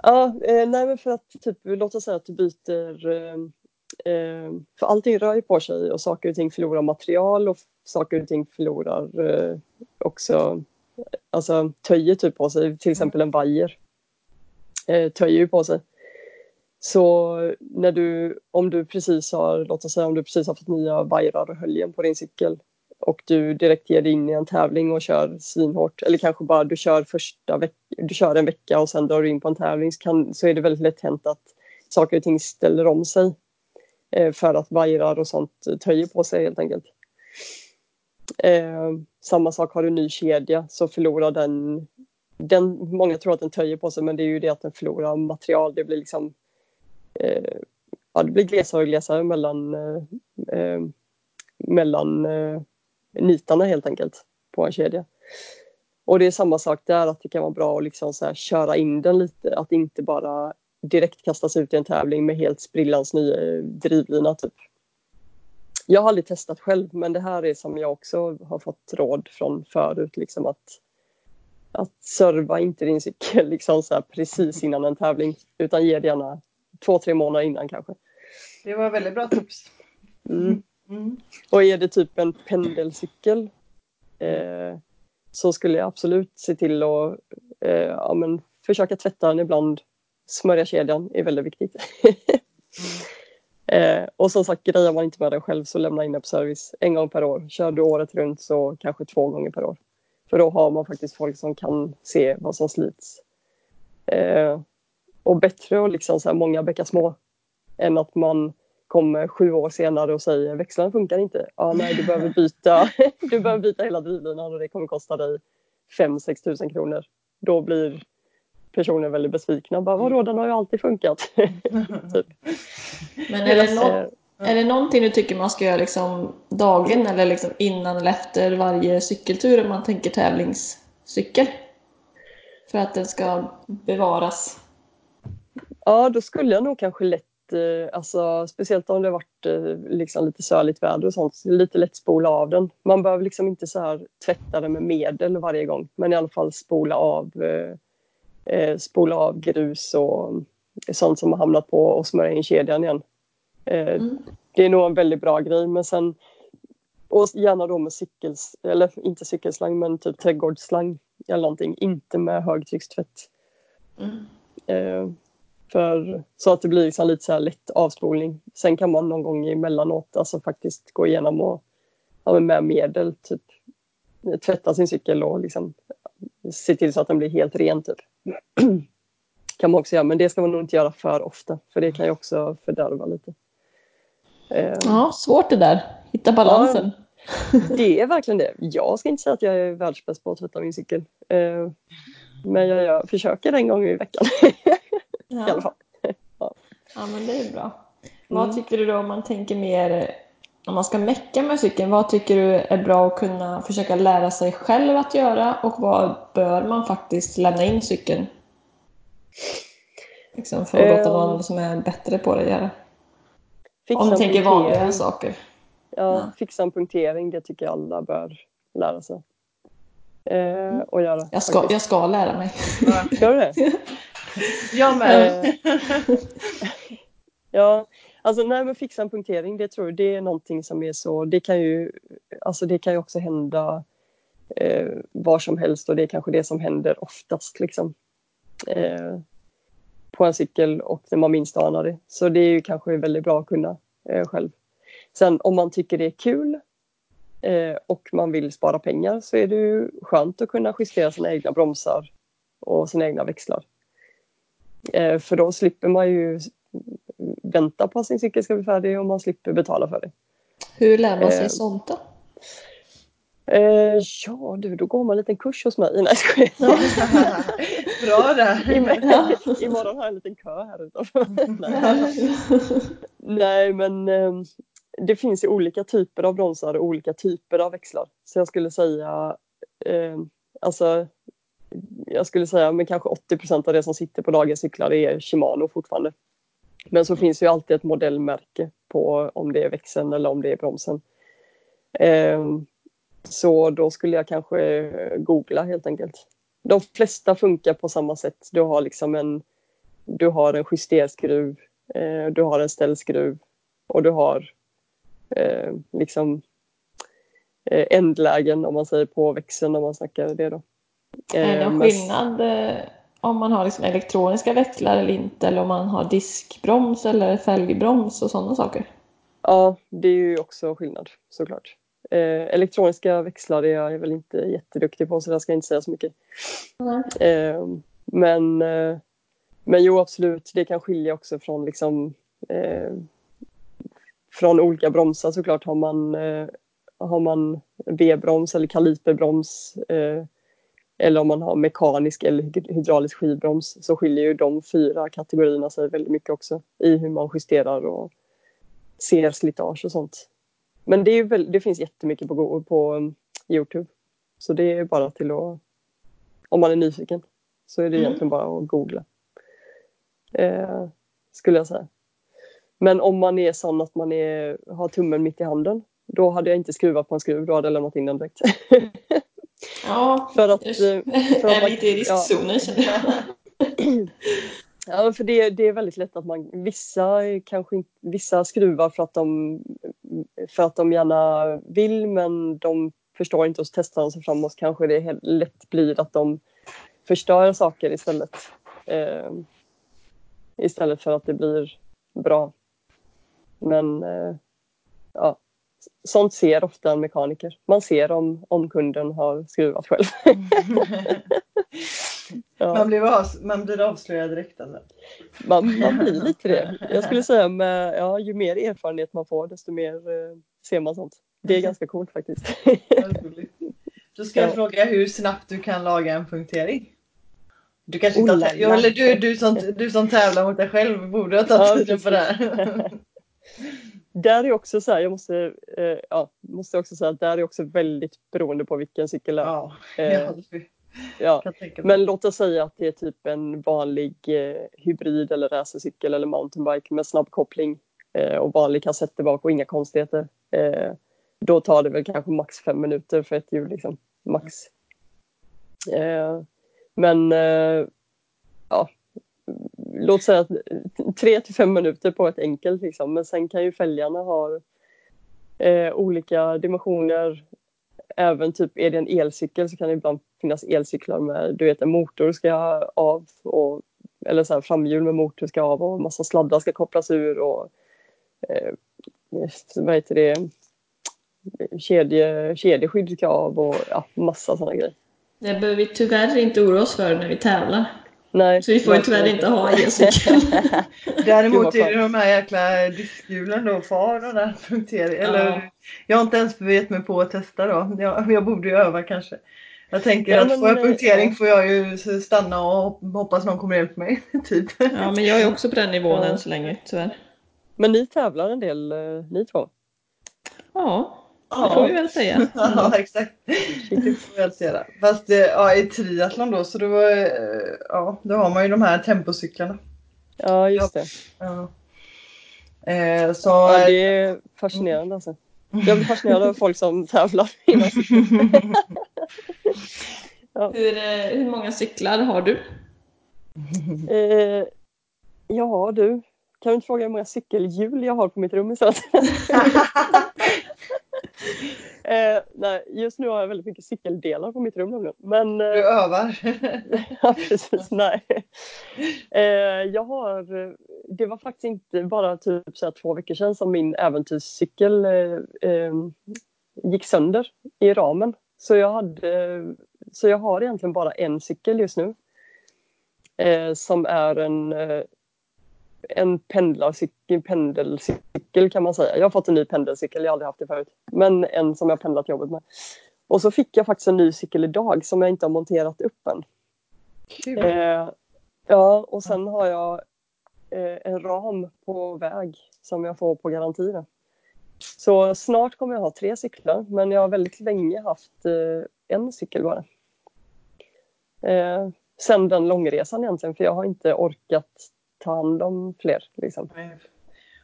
Speaker 2: Ja.
Speaker 3: Eh, nej men för att typ, låt oss säga att du byter eh, eh, för allting rör ju på sig och saker och ting förlorar material och saker och ting förlorar eh, också, alltså töjer typ på sig, till exempel en vajer eh, töjer ju på sig. Så när du, om du precis har, låt oss säga om du precis har fått nya vajrar och höljen på din cykel och du direkt ger dig in i en tävling och kör svinhårt eller kanske bara du kör första veck- du kör en vecka och sen drar du in på en tävling så, kan, så är det väldigt lätt hänt att saker och ting ställer om sig eh, för att vajrar och sånt töjer på sig helt enkelt. Eh, samma sak har du ny kedja så förlorar den, den många tror att den töjer på sig men det är ju det att den förlorar material. Det blir liksom eh, ja, det blir glesare och glesare mellan eh, eh, mellan eh, nitarna helt enkelt på en kedja. Och det är samma sak där, att det kan vara bra att liksom så här köra in den lite, att inte bara direkt kastas ut i en tävling med helt sprillans ny eh, drivlina typ. Jag har aldrig testat själv, men det här är som jag också har fått råd från förut, liksom att att serva inte din cykel liksom så precis innan en tävling, utan ge det gärna två, tre månader innan kanske.
Speaker 2: Det var väldigt bra tips.
Speaker 3: Mm.
Speaker 2: Mm.
Speaker 3: Och är det typ en pendelcykel eh, så skulle jag absolut se till att eh, ja, men försöka tvätta den ibland. Smörja kedjan är väldigt viktigt. eh, och som sagt, grejar man inte med den själv så lämna in den på service en gång per år. Kör du året runt så kanske två gånger per år. För då har man faktiskt folk som kan se vad som slits. Eh, och bättre att liksom så här många bäckar små än att man kommer sju år senare och säger växlarna funkar inte. Ja, nej, du behöver byta, du behöver byta hela drivlinan och det kommer kosta dig 5-6 tusen kronor. Då blir personen väldigt besvikna. Bara, Vadå, den har ju alltid funkat. typ.
Speaker 1: Men är det, är det någonting du tycker man ska göra liksom dagligen eller liksom innan eller efter varje cykeltur om man tänker tävlingscykel? För att den ska bevaras.
Speaker 3: Ja, då skulle jag nog kanske lätt, alltså, speciellt om det har varit eh, liksom lite söligt väder och sånt, lite lätt spola av den. Man behöver liksom inte så här tvätta den med medel varje gång, men i alla fall spola av, eh, eh, spola av grus och sånt som har hamnat på och smörja in kedjan igen. Eh,
Speaker 1: Mm.
Speaker 3: Det är nog en väldigt bra grej, men sen och gärna då med cykels, eller inte cykelslang, men typ trädgårdsslang eller någonting, inte med högtryckstvätt.
Speaker 1: Mm.
Speaker 3: Eh, för, så att det blir liksom lite så här lätt avspolning. Sen kan man någon gång emellanåt alltså faktiskt gå igenom och ja, med medel typ tvätta sin cykel och liksom se till så att den blir helt ren typ. kan man också göra, men det ska man nog inte göra för ofta för det kan ju också fördärva lite. Eh,
Speaker 1: Ja, svårt det där. Hitta balansen.
Speaker 3: Det är verkligen det. Jag ska inte säga att jag är världsbäst på att tvätta min cykel. Eh, men jag, jag försöker en gång i veckan i alla
Speaker 1: Ja.
Speaker 3: fall.
Speaker 1: ja, men det är bra.
Speaker 3: Mm.
Speaker 1: Vad tycker du då om man tänker mer om man ska mecka med cykeln? Vad tycker du är bra att kunna försöka lära sig själv att göra och vad bör man faktiskt lämna in cykeln? Liksom för att låta
Speaker 3: Ehm.
Speaker 1: någon som är bättre på det göra. Om du tänker vanliga saker.
Speaker 3: Ja, fixa en punktering, det tycker jag alla bör lära sig. Eh, och göra.
Speaker 1: Jag ska,
Speaker 3: faktiskt.
Speaker 1: jag ska lära mig.
Speaker 2: Ja,
Speaker 3: Ska du det?
Speaker 2: jag med.
Speaker 3: Ja, alltså nej men fixa en punktering, det tror jag, det är någonting som är så, det kan ju, alltså det kan ju också hända eh, var som helst och det är kanske det som händer oftast liksom. Eh, på en cykel och när man minst anar det. Så det är ju kanske väldigt bra att kunna eh, själv. Sen om man tycker det är kul eh, och man vill spara pengar så är det ju skönt att kunna justera sina egna bromsar och sina egna växlar. Eh, för då slipper man ju vänta på att sin cykel ska bli färdig och man slipper betala för det.
Speaker 1: Hur lär man sig
Speaker 3: Eh.
Speaker 1: sånt då?
Speaker 3: Eh, ja du, då går man en liten kurs hos mig. Nej, jag.
Speaker 2: Bra där.
Speaker 3: Im- Imorgon har jag en liten kö här utanför. Nej. Nej, men eh, det finns ju olika typer av bromsar och olika typer av växlar. Så jag skulle säga, eh, alltså, jag skulle säga men kanske 80% av det som sitter på dagens cyklar är Shimano fortfarande. Men så finns ju alltid ett modellmärke på om det är växeln eller om det är bromsen. Eh, så då skulle jag kanske googla helt enkelt. De flesta funkar på samma sätt. Du har liksom en, du har en justerskruv, eh, du har en ställskruv och du har eh, liksom eh, ändlägen om man säger på växeln om man snackar det då.
Speaker 1: Är det
Speaker 3: Eh,
Speaker 1: någon
Speaker 3: men-
Speaker 1: skillnad eh, om man har liksom elektroniska växlar eller inte? Eller om man har diskbroms eller fälgbroms och sådana saker?
Speaker 3: Ja, det är ju också skillnad såklart. Eh, elektroniska växlar är jag väl inte jätteduktig på så där ska jag inte säga så mycket. Eh, men, eh, men jo, absolut, det kan skilja också från liksom eh, från olika bromsar såklart. Har man, eh, har man V-broms eller kaliperbroms eh, eller om man har mekanisk eller hy- hydraulisk skivbroms så skiljer ju de fyra kategorierna sig väldigt mycket också i hur man justerar och ser slitage och sånt. Men det, är väl, det finns jättemycket på, på um, Youtube. Så det är bara till att, om man är nyfiken, så är det
Speaker 1: Mm.
Speaker 3: egentligen bara att googla. Eh, skulle jag säga. Men om man är sån att man är, har tummen mitt i handen, då hade jag inte skruvat på en skruv, då hade jag lämnat in den direkt.
Speaker 1: Ja,
Speaker 3: för att,
Speaker 1: jag
Speaker 3: eh, för att
Speaker 1: är
Speaker 3: man-
Speaker 1: lite i riskzonen känner jag.
Speaker 3: Ja, för det, det är väldigt lätt att man, vissa kanske inte, vissa skruvar för att de, för att de gärna vill men de förstår inte och så testar de sig framåt kanske det helt lätt blir att de förstör saker istället. Eh, istället för att det blir bra. Men eh, ja, sånt ser ofta en mekaniker. Man ser om, om kunden har skruvat själv. Ja.
Speaker 2: Man blir, avs- man blir avslöjad direkt alltså.
Speaker 3: Man, man blir lite det. Jag skulle säga med, ja, ju mer erfarenhet man får desto mer eh, ser man sånt. Det är ganska coolt faktiskt.
Speaker 2: Då ska jag
Speaker 3: Ja.
Speaker 2: fråga hur snabbt du kan laga en punktering. Du kanske inte
Speaker 3: Oh
Speaker 2: har tä- jo,
Speaker 3: la.
Speaker 2: eller du, du, som, du som tävlar mot dig själv borde ha tagit
Speaker 3: Ja,
Speaker 2: på det här.
Speaker 3: där är också så här, jag måste, eh, ja, måste också säga att där är också väldigt beroende på vilken cykel det är.
Speaker 2: Ja,
Speaker 3: Eh,
Speaker 2: ja.
Speaker 3: Men låt oss säga att det är typ en vanlig eh, hybrid eller racercykel eller mountainbike med snabbkoppling eh, och vanlig kassett bak och inga konstigheter. Eh, då tar det väl kanske max fem minuter för ett hjul liksom. Max. Eh, men ja, låt säga att eh, tre till fem minuter på ett enkelt liksom. Men sen kan ju fälgarna ha eh, olika dimensioner. Även typ är det en elcykel så kan det ibland finnas elcyklar med du vet en motor ska av och eller så här, framhjul med motor ska av och massa sladdar ska kopplas ur och eh, vad heter det kedje, kedjeskydd ska av och ja, massa sådana grejer.
Speaker 1: Det behöver vi tyvärr inte oroa oss för när vi tävlar.
Speaker 3: Nej,
Speaker 1: Så vi får ju tyvärr inte ha e-cykel.
Speaker 2: Däremot
Speaker 3: Gud,
Speaker 2: är det de här jäkla diskhjulen då, far och där punktering. Eller
Speaker 1: Ja.
Speaker 2: jag har inte ens gett mig på att testa då. Jag, jag borde ju öva kanske. Jag tänker
Speaker 3: Ja,
Speaker 2: att får jag punktering
Speaker 3: ja.
Speaker 2: får jag ju stanna och hoppas någon kommer hjälpa mig. Typ.
Speaker 1: Ja, men jag är också på den nivån
Speaker 3: Ja.
Speaker 1: än så länge, tyvärr.
Speaker 3: Men ni tävlar en del, eh, ni två?
Speaker 1: Ja, det får vi väl säga.
Speaker 2: Ja, exakt. Det får jag väl säga. Fast eh, ja, i triathlon då så då, eh, ja, då har man ju de här tempocyklarna.
Speaker 3: Ja, just det.
Speaker 2: Ja. Eh, så,
Speaker 3: Ja, det är fascinerande alltså. Jag blir fascinerad av folk som tävlar inom cykeln.
Speaker 1: Hur, eh, hur många cyklar har du?
Speaker 3: Eh, ja du, kan du inte fråga hur många cykelhjul jag har på mitt rum istället? eh, nej, just nu har jag väldigt mycket cykeldelar på mitt rum nämligen. Men
Speaker 2: du
Speaker 3: eh,
Speaker 2: övar.
Speaker 3: ja, precis, nej. Eh, jag har, det var faktiskt inte bara typ så här två veckor sedan som min äventyrscykel eh, eh, gick sönder i ramen. Så jag, hade, så jag har egentligen bara en cykel just nu. Som är en, en pendlarcykel, pendelcykel kan man säga. Jag har fått en ny pendelcykel, jag har aldrig haft det förut. Men en som jag pendlat jobbet med. Och så fick jag faktiskt en ny cykel idag som jag inte har monterat upp än.
Speaker 2: Kul.
Speaker 3: Eh, ja, och sen har jag eh, en ram på väg som jag får på garanti. då. Så snart kommer jag ha tre cyklar, men jag har väldigt länge haft eh, en cykel bara. Eh, sen den långresan egentligen, för jag har inte orkat ta hand om fler. Liksom.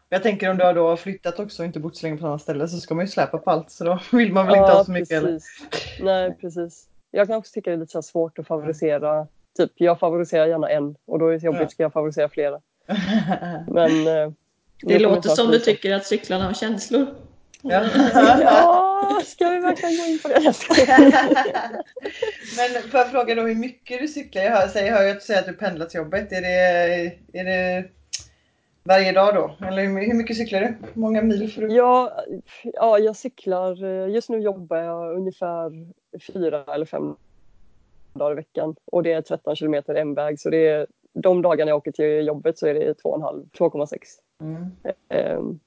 Speaker 2: Jag tänker om du har då flyttat också och inte bott så länge på samma ställe så ska man ju släpa på allt så då vill man väl inte ha så mycket
Speaker 3: precis. Nej, precis. Jag kan också tycka det är lite svårt att favorisera. Typ, jag favoriserar gärna en och då är det jobbigt,
Speaker 2: Ja.
Speaker 3: ska jag favorisera flera. Men, eh,
Speaker 1: Det låter som du tycker att cyklarna har känslor.
Speaker 2: Ja.
Speaker 3: Ja, ska vi verkligen gå in på det?
Speaker 2: Men får jag fråga då hur mycket du cyklar? Jag hör, säger, hör ju att du säger att du pendlar till jobbet. Är det, är det varje dag då? Eller hur mycket cyklar du? Hur många mil får du?
Speaker 3: Ja, ja, jag cyklar. Just nu jobbar jag ungefär fyra eller fem dagar i veckan och det är 13 kilometer en väg så det är de dagarna jag åker till jobbet så är det 2,5, 2,6.
Speaker 2: Mm.
Speaker 3: Ehm,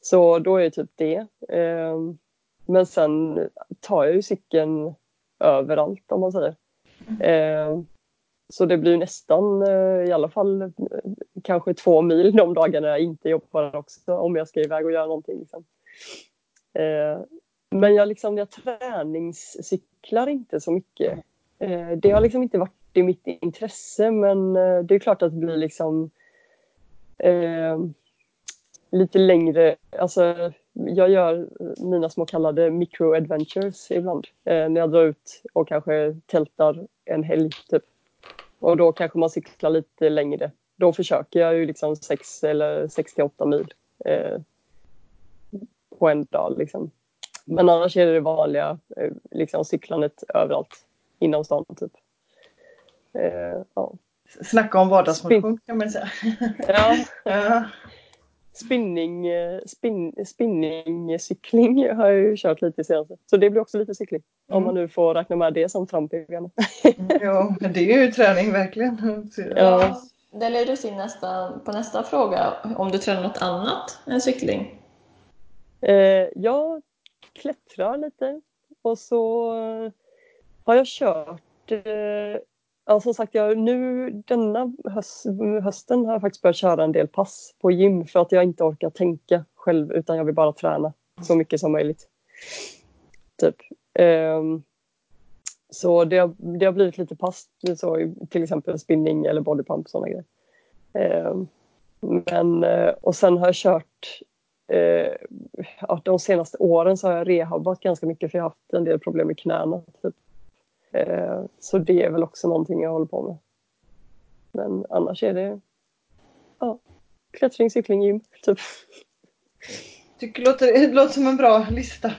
Speaker 3: Så då är det typ det. Ehm, men sen tar jag ju cykeln överallt om man säger. Ehm, Så det blir nästan eh, i alla fall eh, kanske två mil de dagarna jag inte jobbar också om jag ska iväg och göra någonting. Liksom. Eh, men jag, liksom, jag träningscyklar inte så mycket. Eh, det har liksom inte varit i mitt intresse men det är klart att det blir liksom lite längre, alltså jag gör mina små kallade micro-adventures ibland. Eh, när jag drar ut och kanske tältar en helg typ. Och då kanske man cyklar lite längre. Då försöker jag ju liksom 6 eller 6 till 8 mil eh, på en dag liksom. Men annars är det det vanliga eh, liksom cyklandet överallt inom stan typ. Eh, ja.
Speaker 2: Snacka om vardagsmotion kan man säga.
Speaker 3: ja,
Speaker 2: Ja.
Speaker 3: Spinning, eh, spin, spinningcykling har jag ju kört lite senaste. Så det blir också lite cykling. Om
Speaker 2: Mm.
Speaker 3: man nu får räkna med det som trampbyggande.
Speaker 2: Jo, men det är ju träning verkligen.
Speaker 3: Ja.
Speaker 1: Det leder oss in nästa, på nästa fråga. Om du tränar något annat än cykling?
Speaker 3: Eh, jag klättrar lite och så har jag kört eh, Ja, som sagt, jag, nu denna höst, hösten har jag faktiskt börjat köra en del pass på gym för att jag inte orkar tänka själv utan jag vill bara träna så mycket som möjligt. Typ. Um, så det har, det har blivit lite pass, så, till exempel spinning eller bodypump och sådana grejer. Um, men, eh, och sen har jag kört eh, de senaste åren så har jag rehabbat ganska mycket för jag har haft en del problem med knäna. Typ. Eh, så det är väl också någonting jag håller på med. Men annars är det ja, klättring, cykling, gym. Typ.
Speaker 2: Tycker det låter, det låter som en bra lista.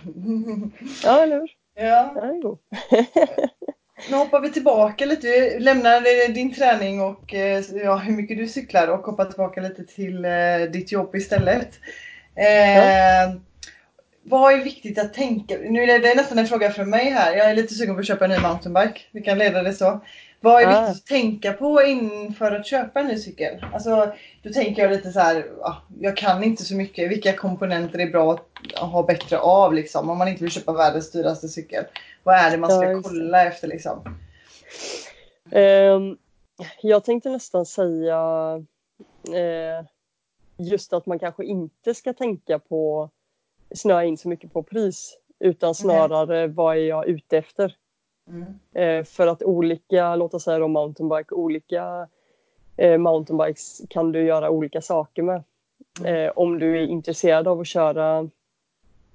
Speaker 3: Ja, eller hur?
Speaker 2: Ja.
Speaker 3: Ja, det är god.
Speaker 2: Nu hoppar vi tillbaka lite. Vi lämnar din träning och eh, ja, hur mycket du cyklar och hoppar tillbaka lite till eh, ditt jobb istället. Eh, Vad är viktigt att tänka? Nu är det, nästan en fråga från mig här. Jag är lite sugen på att köpa en ny mountainbike. Vi kan leda det så. Vad är
Speaker 3: Ah.
Speaker 2: viktigt att tänka på inför att köpa en ny cykel? Alltså, då tänker jag lite så här, ja, jag kan inte så mycket. Vilka komponenter är bra att ha bättre av liksom? Om man inte vill köpa världens dyraste cykel. Vad är det man ska kolla efter liksom?
Speaker 3: Ehm, jag tänkte nästan säga eh, just att man kanske inte ska tänka på snöa in så mycket på pris utan snarare vad är jag ute efter.
Speaker 2: Mm.
Speaker 3: Eh, för att olika, låt oss säga då mountainbike, olika eh, mountainbikes kan du göra olika saker med. Eh, om du är intresserad av att köra,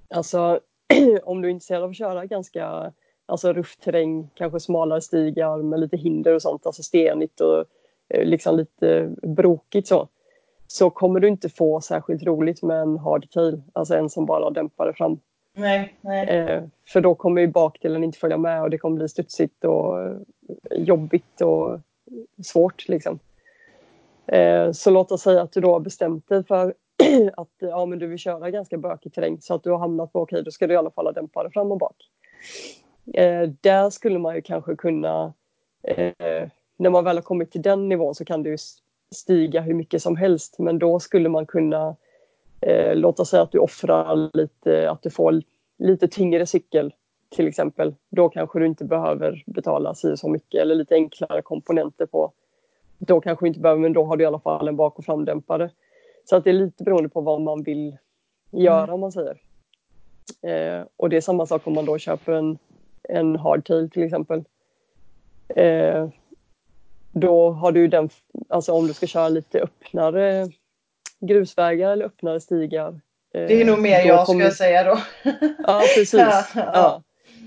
Speaker 3: alltså om du är intresserad av att köra ganska alltså ruff terräng, kanske smalare stigar med lite hinder och sånt, alltså stenigt och eh, liksom lite brokigt så. Så kommer du inte få särskilt roligt med en hardtail, alltså en som bara dämpar det fram.
Speaker 2: Nej, nej.
Speaker 3: Eh, för då kommer ju bakdelen inte följa med och det kommer bli studsigt och eh, jobbigt och svårt liksom. Eh, så låt oss säga att du då har bestämt dig för att ja, men du vill köra ganska bökig terräng så att du har hamnat på okej, då ska du i alla fall ha dämpare fram och bak. Eh, där skulle man ju kanske kunna, eh, när man väl har kommit till den nivån så kan du stiga hur mycket som helst men då skulle man kunna eh, låt oss säga att du offrar lite, att du får lite tyngre cykel till exempel. Då kanske du inte behöver betala si så mycket eller lite enklare komponenter på. Då kanske du inte behöver, men då har du i alla fall en bak och framdämpare. Så att det är lite beroende på vad man vill göra om man säger. Eh, och det är samma sak om man då köper en, en hardtail till exempel. Eh, då har du den, alltså om du ska köra lite öppnare grusvägar eller öppnare stigar. eh,
Speaker 2: Det är nog mer jag
Speaker 3: kommer-
Speaker 2: ska säga då.
Speaker 3: Ja, precis.
Speaker 2: Ja, ja.
Speaker 3: ja.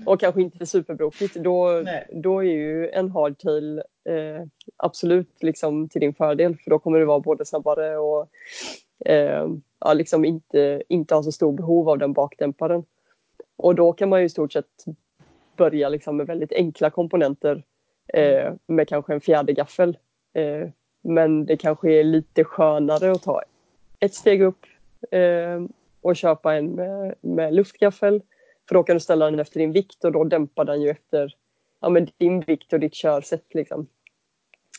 Speaker 3: Och kanske inte superbrokigt. Då,
Speaker 2: Nej.
Speaker 3: då är ju en hardtail eh, absolut liksom till din fördel för då kommer du vara både snabbare och eh, ja, liksom inte, inte ha så stor behov av den bakdämparen. Och då kan man ju i stort sett börja liksom med väldigt enkla komponenter eh, med kanske en fjärde gaffel. Eh, men det kanske är lite skönare att ta ett steg upp eh, och köpa en med, med luftgaffel. För då kan du ställa den efter din vikt och då dämpar den ju efter ja, men din vikt och ditt körsätt. Liksom.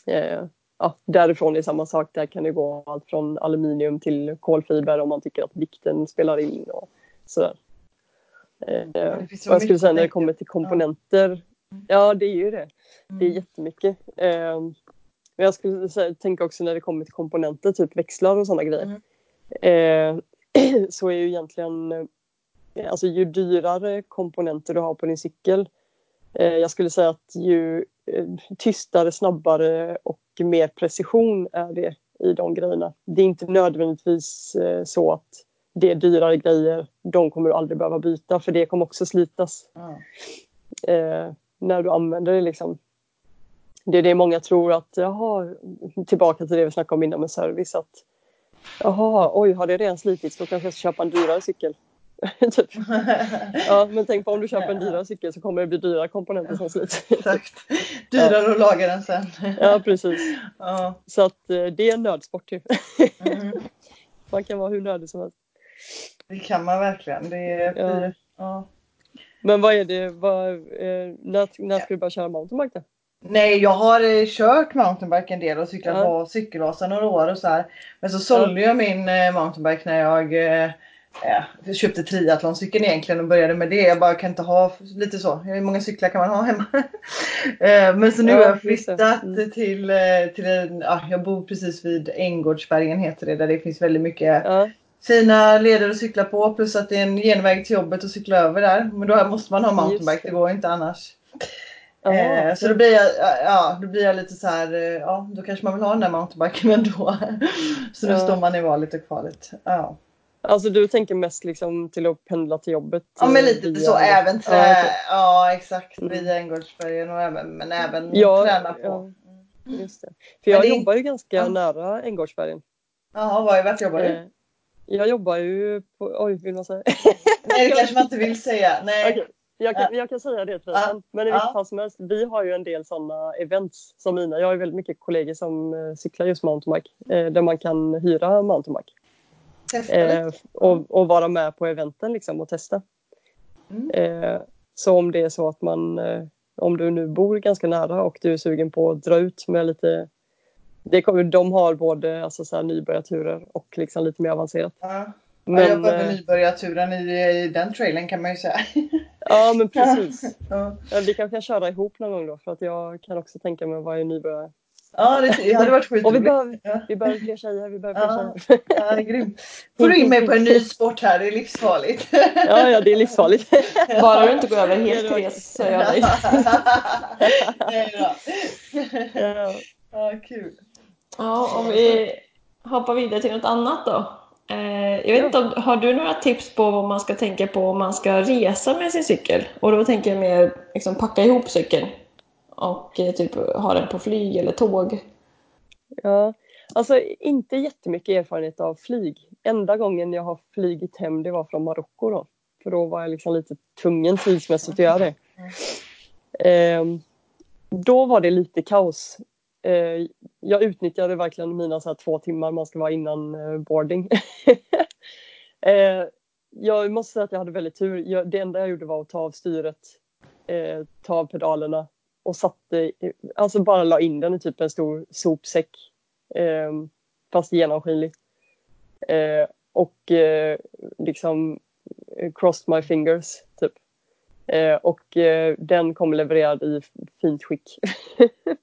Speaker 3: Eh, ja, därifrån är samma sak. Där kan det gå allt från aluminium till kolfiber om man tycker att vikten spelar in. Och sådär. Eh,
Speaker 2: så
Speaker 3: jag skulle säga när det kommer till komponenter. Ja, det är ju det. Det är
Speaker 2: Mm.
Speaker 3: jättemycket. Eh, men jag skulle säga, tänka också när det kommer till komponenter, typ växlar och sådana grejer. Eh, så är ju egentligen, eh, alltså ju dyrare komponenter du har på din cykel. Eh, jag skulle säga att ju eh, tystare, snabbare och mer precision är det i de grejerna. Det är inte nödvändigtvis eh, så att det är dyrare grejer, de kommer du aldrig behöva byta för det kommer också slitas
Speaker 2: Ja.
Speaker 3: När du använder det. Liksom. Det är det många tror att, jaha, tillbaka till det vi snackade om innan med service, att jaha, oj, har det redan slitits då kanske jag ska köpa en dyrare cykel. typ. Ja, men tänk på om du köper en dyrare cykel så kommer det bli dyra komponenter som slits.
Speaker 2: Exakt. Dyrare att laga den sen.
Speaker 3: ja, precis.
Speaker 2: Ja.
Speaker 3: Så att eh, det är en nödsport ju.
Speaker 2: Mm.
Speaker 3: Man kan vara hur nördig som helst.
Speaker 2: Det kan man verkligen. Det är,
Speaker 3: Ja.
Speaker 2: ja.
Speaker 3: Men vad är det, vad, eh, när, när ska du börja köra mountainbike då?
Speaker 2: Nej, jag har eh, kört mountainbike en del och cyklat
Speaker 3: Ja.
Speaker 2: på cykelvasa några år och så här. Men så sålde jag min eh, mountainbike när jag eh, eh, köpte triathloncykeln egentligen och började med det. Jag bara kan inte ha lite så. Hur många cyklar kan man ha hemma? eh, men så nu
Speaker 3: Ja,
Speaker 2: har jag flyttat
Speaker 3: Mm.
Speaker 2: till, eh, till en, ja, jag bor precis vid Änggårdsbergen heter det där det finns väldigt mycket
Speaker 3: Ja,
Speaker 2: fina leder att cykla på plus att det är en genväg till jobbet att cykla över där. Men då måste man ha mountainbike,
Speaker 3: det.
Speaker 2: det går inte annars. Eh, så då blir, jag, ja, då blir jag lite så här, eh, ja då kanske man vill ha den där mountainbiken ändå. Så nu
Speaker 3: Ja.
Speaker 2: står man i valet och kvalet. Ja,
Speaker 3: Alltså du tänker mest liksom till att pendla till jobbet?
Speaker 2: ja men
Speaker 3: eh,
Speaker 2: lite
Speaker 3: via-
Speaker 2: så, även trä,
Speaker 3: Ja, okej.
Speaker 2: ja exakt,
Speaker 3: Mm.
Speaker 2: via Änggårdsbergen och även, men även
Speaker 3: Ja,
Speaker 2: träna på.
Speaker 3: ja. Just det. För jag
Speaker 2: det-
Speaker 3: jobbar ju ganska nära Änggårdsbergen.
Speaker 2: Jaha, var, vart jobbar du?
Speaker 3: Jag jobbar ju på, oj vill man säga?
Speaker 2: Nej det kanske man inte vill säga. Nej.
Speaker 3: Okej, jag, kan, jag kan säga det till sen. Men i vilket fall som helst, vi har ju en del sådana events som mina. Jag har ju väldigt mycket kollegor som eh, cyklar just mountainbike. Eh, där man kan hyra mountainbike. Eh, och, och vara med på eventen liksom och testa.
Speaker 2: Mm.
Speaker 3: Eh, så om det är så att man eh, om du nu bor ganska nära och du är sugen på att dra ut med lite det kommer, de har både alltså, så här, nybörjarturer och liksom lite mer avancerat.
Speaker 2: Ja.
Speaker 3: Men,
Speaker 2: ja, jag behöver
Speaker 3: eh,
Speaker 2: nybörjarturen i, i den trailern kan man ju säga.
Speaker 3: ja men precis.
Speaker 2: Ja,
Speaker 3: Ja, vi kanske kan köra ihop någon gång då för att jag kan också tänka mig att vara en nybörjare.
Speaker 2: ja det, det hade varit
Speaker 3: Och vi
Speaker 2: skitroligt.
Speaker 3: behöver,
Speaker 2: Ja.
Speaker 3: vi behöver fler tjejer, vi behöver
Speaker 2: Ja.
Speaker 3: fler tjejer.
Speaker 2: Ja, är grymt. Får du in mig på en ny sport här, det är livsfarligt.
Speaker 3: Ja, ja det är livsfarligt.
Speaker 1: Bara du inte går över helt Therese så är jag nöjd.
Speaker 3: Ja,
Speaker 2: kul.
Speaker 1: Ja, om vi hoppar vidare till något annat då. Eh, jag vet inte om, har du några tips på vad man ska tänka på om man ska resa med sin cykel? Och då tänker jag mer liksom packa ihop cykeln och eh, typ ha den på flyg eller tåg.
Speaker 3: Ja, alltså inte jättemycket erfarenhet av flyg. Enda gången jag har flygit hem det var från Marocko då. För då var jag liksom lite tvungen tidsmässigt att göra det. Ehm, då var det lite kaos. Eh, jag utnyttjade verkligen mina så här två timmar man ska vara innan eh, boarding. eh, jag måste säga att jag hade väldigt tur. Jag, det enda jag gjorde var att ta av styret, eh, ta av pedalerna och satte, alltså bara la in den i typ en stor sopsäck. Eh, fast genomskinlig. Eh, och eh, liksom eh, crossed my fingers typ. Eh, och eh, den kom levererad i fint skick.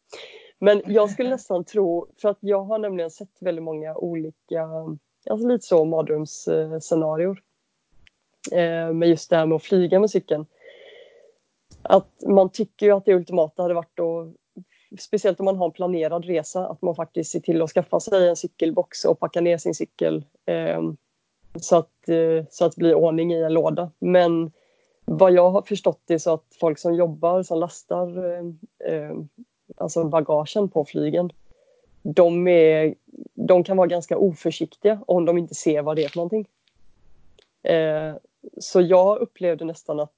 Speaker 3: Men jag skulle nästan tro, för att jag har nämligen sett väldigt många olika, alltså lite så mardrömsscenarior. Eh, med just det här med att flyga med cykeln. Att man tycker ju att det ultimata hade varit att, speciellt om man har en planerad resa, att man faktiskt ser till att skaffa sig en cykelbox och packa ner sin cykel. Eh, så, att, eh, så att det blir ordning i en låda. Men vad jag har förstått är så att folk som jobbar, som lastar eh, eh, alltså bagagen på flygen, de, är, de kan vara ganska oförsiktiga om de inte ser vad det är för någonting. Eh, så jag upplevde nästan att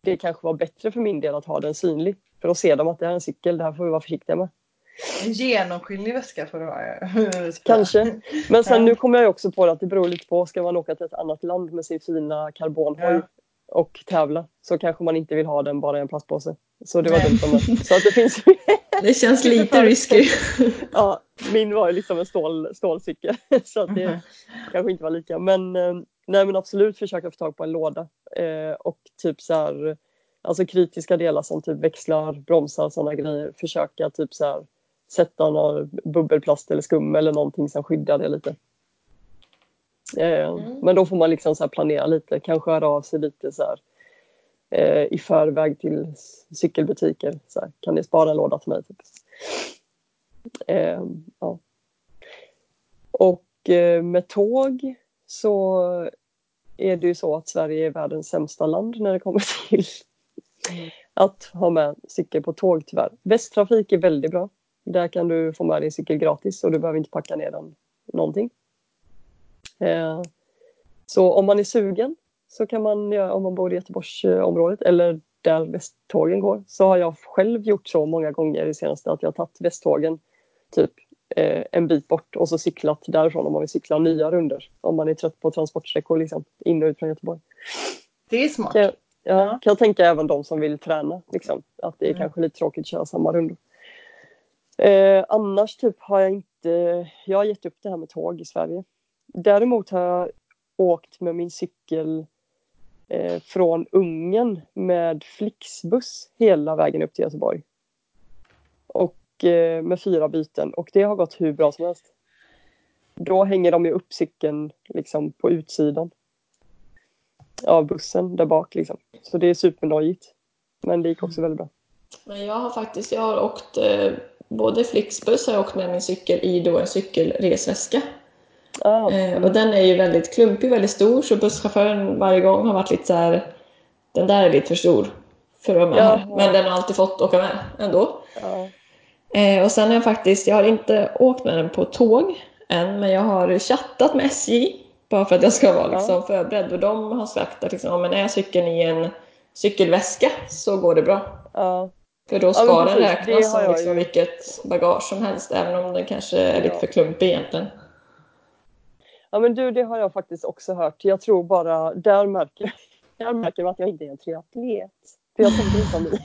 Speaker 3: det kanske var bättre för min del att ha den synlig. För då ser de att det här är en cykel, det här får vi vara försiktiga med.
Speaker 2: En genomskinlig väska får det vara.
Speaker 3: Kanske. Men sen nu kommer jag också på att det beror lite på, ska man åka till ett annat land med sin fina karbonhoj. Och tävla så kanske man inte vill ha den bara i en plastpåse. Så det var
Speaker 2: Nej.
Speaker 3: dumt av mig. Så att det finns
Speaker 1: Det känns lite risky.
Speaker 3: Ja, min var ju liksom en stål, stålcykel så att det kanske inte var lika. Men, eh, nej, men absolut försöka få tag på en låda eh, och typ så här, alltså kritiska delar som typ växlar, bromsar och sådana grejer. Försöka typ så här sätta någon bubbelplast eller skum eller någonting som skyddar det lite. Eh,
Speaker 1: Mm.
Speaker 3: Men då får man liksom så planera lite, kanske höra av sig lite så här eh, i förväg till cykelbutiker. Så här, kan ni spara en låda till mig? Typ. Eh, ja. Och eh, med tåg så är det ju så att Sverige är världens sämsta land när det kommer till att ha med cykel på tåg tyvärr. Västtrafik är väldigt bra. Där kan du få med din cykel gratis och du behöver inte packa ner den någonting. Eh, så om man är sugen så kan man göra, om man bor i Göteborgsområdet eller där västtågen går, så har jag själv gjort så många gånger i senaste att jag har tagit västtågen typ eh, en bit bort och så cyklat därifrån om man vill cykla nya runder om man är trött på transportsträckor liksom, in och ut från Göteborg.
Speaker 2: Det är smart.
Speaker 3: Kan jag, ja,
Speaker 2: Ja.
Speaker 3: kan jag tänka även de som vill träna. Liksom, att det är
Speaker 2: Mm.
Speaker 3: kanske lite tråkigt att köra samma rundor. Eh, annars typ har jag inte, jag har gett upp det här med tåg i Sverige. Däremot har jag åkt med min cykel eh, från Ungern med Flixbuss hela vägen upp till Göteborg. Och eh, med fyra byten och det har gått hur bra som helst. Då hänger de ju upp cykeln liksom på utsidan av bussen där bak liksom. Så det är supernojigt. Men det gick också väldigt bra.
Speaker 1: Men jag har faktiskt, jag har åkt eh, både Flixbuss har jag åkt med min cykel i då en cykelresväska. Eh, och den är ju väldigt klumpig, väldigt stor, så busschauffören varje gång har varit lite så här, den där är lite för stor för att vara med
Speaker 3: Ja.
Speaker 1: här. Men den har alltid fått åka med ändå.
Speaker 3: ja.
Speaker 1: Eh, och sen har jag faktiskt, jag har inte åkt med den på tåg än, men jag har chattat med SJ bara för att jag ska vara
Speaker 3: Ja.
Speaker 1: liksom förberedd. Och de har sagt att liksom, ja, men är cykeln i en cykelväska så går det bra.
Speaker 3: ja.
Speaker 1: För då ska den
Speaker 3: precis, det
Speaker 1: räknas som liksom vilket bagage som helst, även om den kanske är lite
Speaker 3: Ja.
Speaker 1: för klumpig egentligen.
Speaker 3: Ja men du, det har jag faktiskt också hört. Jag tror bara, där märker, där märker man att jag inte är en triatlet. För jag tänker inte som ni.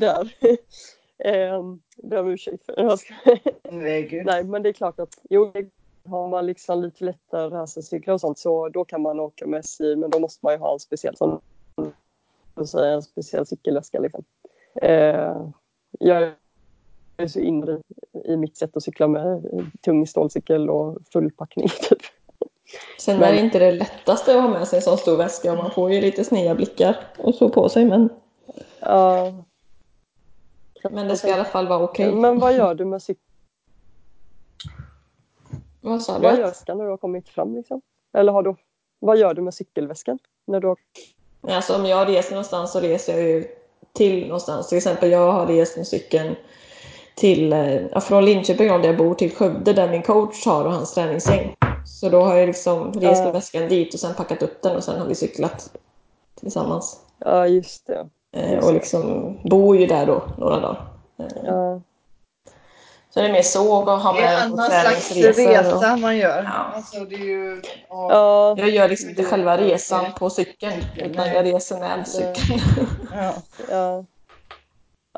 Speaker 3: Där. Eh, ber om ursäkt för det.
Speaker 2: Nej.
Speaker 3: Nej, men det är klart att jo, har man liksom lite lättare racercyklar och sånt så då kan man åka med SJ men då måste man ju ha en speciell sån, en speciell cykelväska liksom. Eh, jag är så inne i, mitt sätt att cykla med tung stålcykel och fullpackning typ.
Speaker 1: Sen är det inte det lättaste att ha med sig en sån stor väska och man får ju lite sneda blickar och så på sig men,
Speaker 3: Ja,
Speaker 1: men det ska i alla fall vara okej.
Speaker 3: men vad gör du med cykeln?
Speaker 1: Vad sa
Speaker 3: Vad gör
Speaker 1: du?
Speaker 3: när du har kommit fram liksom? Eller har du, vad gör du med cykelväskan? När du har,
Speaker 1: Alltså om jag reser någonstans så reser jag ju till någonstans. Till exempel jag har rest med cykeln till, eh, ja, från Linköping där jag bor till Skövde där min coach har och hans träningsgäng. Så då har jag liksom rest med väskan dit och sen packat upp den och sen har vi cyklat tillsammans.
Speaker 3: ja, just det.
Speaker 1: Eh, och liksom bor ju där då några dagar. Eh,
Speaker 3: Ja,
Speaker 1: Så det är mer så och ha
Speaker 2: Det är en
Speaker 1: med
Speaker 2: annan slags resa
Speaker 1: Och,
Speaker 2: man gör.
Speaker 1: Ja.
Speaker 2: Alltså, det är ju, ja,
Speaker 3: ja,
Speaker 1: jag gör liksom inte
Speaker 2: Det-
Speaker 1: själva resan på cykeln utan jag reser med cykeln.
Speaker 2: ja.
Speaker 3: ja.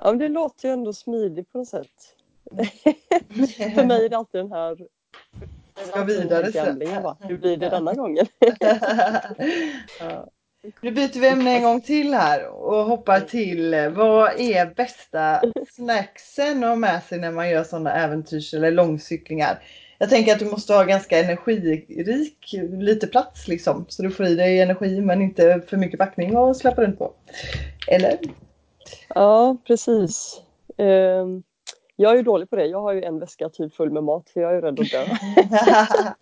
Speaker 3: Ja men det låter ju ändå smidigt på något sätt. För mig är det alltid den här
Speaker 2: Ska vidare sen.
Speaker 3: va? Hur blir det denna gången?
Speaker 2: ja. Nu byter vi ämne en gång till här och hoppar till vad är bästa snacksen att ha med sig när man gör sådana äventyrs eller långcyklingar? Jag tänker att du måste ha ganska energirik, lite plats liksom. Så du får i dig energi men inte för mycket packning att släppa runt på. Eller?
Speaker 3: Ja, precis. Ehm, jag är dålig på det. Jag har ju en väska typ full med mat för jag är ju rädd att dö.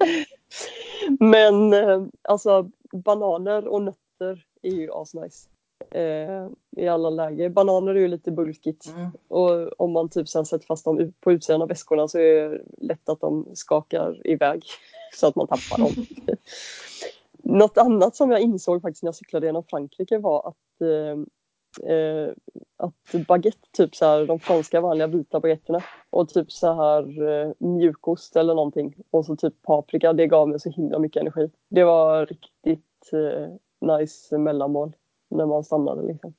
Speaker 3: Men eh, alltså bananer och nötter är ju asnice. Eh, I alla läger. Bananer är ju lite bulkigt
Speaker 2: Mm.
Speaker 3: och om man typ sen sätter fast dem på utsidan av väskorna så är det lätt att de skakar iväg så att man tappar dem. Något annat som jag insåg faktiskt när jag cyklade genom Frankrike var att eh, eh, att baguette, typ så här, de franska vanliga vita baguetterna och typ så här eh, mjukost eller någonting och så typ paprika, det gav mig så himla mycket energi. Det var riktigt eh, nice mellanmål när man stannade liksom.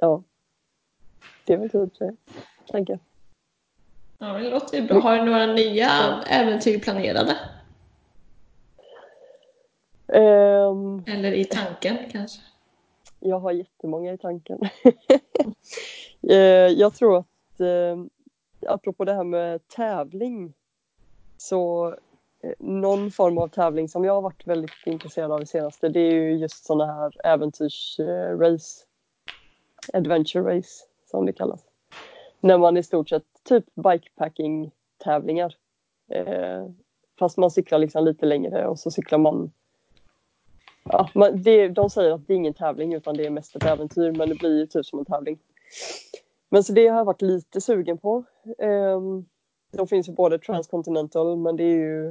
Speaker 3: Ja. Det väl typ det, jag.
Speaker 1: Ja, det låter ju bra. Har du några nya äventyr planerade?
Speaker 3: Ehm,
Speaker 1: Eller i tanken kanske?
Speaker 3: Jag har jättemånga i tanken. Eh, jag tror att, eh, apropå det här med tävling, så eh, någon form av tävling som jag har varit väldigt intresserad av i senaste, det är ju just sådana här äventyrsrace. Adventure race, som det kallas. När man i stort sett, typ bikepacking-tävlingar. Fast man cyklar liksom lite längre och så cyklar man Ja, man, det, de säger att det är ingen tävling utan det är mest ett äventyr men det blir ju typ som en tävling. Men så det har jag varit lite sugen på. Um, de finns ju både Transcontinental men det är ju,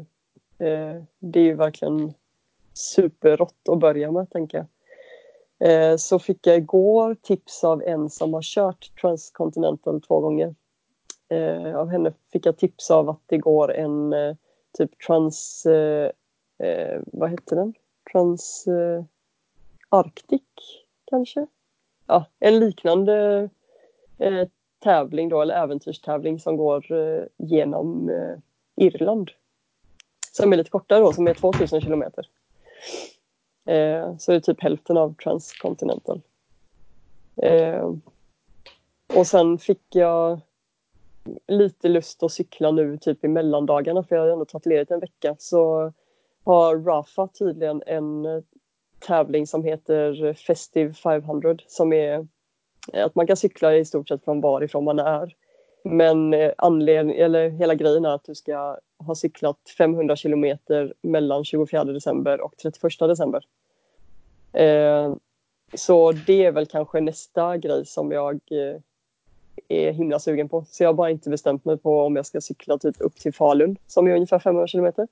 Speaker 3: eh, det är ju verkligen superrått att börja med tänker jag. Eh, så fick jag igår tips av en som har kört Transcontinental två gånger. Eh, av henne fick jag tips av att det går en eh, typ trans... Eh, eh vad heter den? Trans eh, Arctic kanske? Ja, en liknande eh, tävling då, eller äventyrstävling som går eh, genom eh, Irland. Som är lite kortare då, som är 2000 kilometer. Eh, så det är typ hälften av Transcontinental. Eh, och sen fick jag lite lust att cykla nu typ i mellandagarna för jag har ändå tagit ledigt en vecka. Så har Rafa tydligen en eh, tävling som heter Festive 500 som är eh, att man kan cykla i stort sett från varifrån man är. Men eh, anledning, eller hela grejen är att du ska ha cyklat 500 kilometer mellan 24 december och 31 december. Eh, så det är väl kanske nästa grej som jag eh, är himla sugen på. Så jag har bara inte bestämt mig på om jag ska cykla typ upp till Falun som är ungefär 500 kilometer.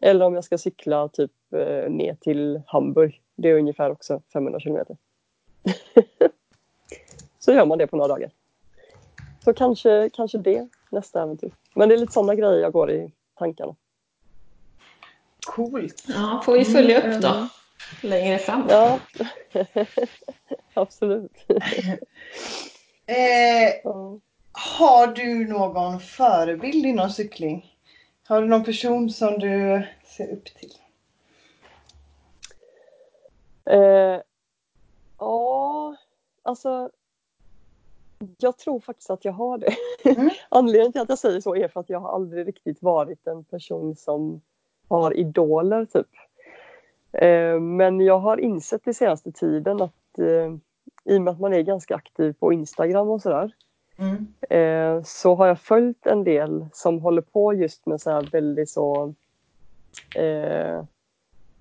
Speaker 3: Eller om jag ska cykla typ eh, ner till Hamburg. Det är ungefär också 500 kilometer. så gör man det på några dagar. Så kanske, kanske det nästa äventyr. Men det är lite sådana grejer jag går i tankarna.
Speaker 2: Coolt.
Speaker 1: Ja, får vi följa upp då. längre fram.
Speaker 3: Ja, absolut.
Speaker 2: Eh, har du någon förebild inom cykling? Har du någon person som du ser upp till?
Speaker 3: Eh, ja, alltså. Jag tror faktiskt att jag har det.
Speaker 2: Mm.
Speaker 3: Anledningen till att jag säger så är för att jag har aldrig riktigt varit en person som har idoler typ. Eh, men jag har insett i senaste tiden att eh, i och med att man är ganska aktiv på Instagram och sådär
Speaker 2: Mm.
Speaker 3: eh, så har jag följt en del som håller på just med så här väldigt så eh,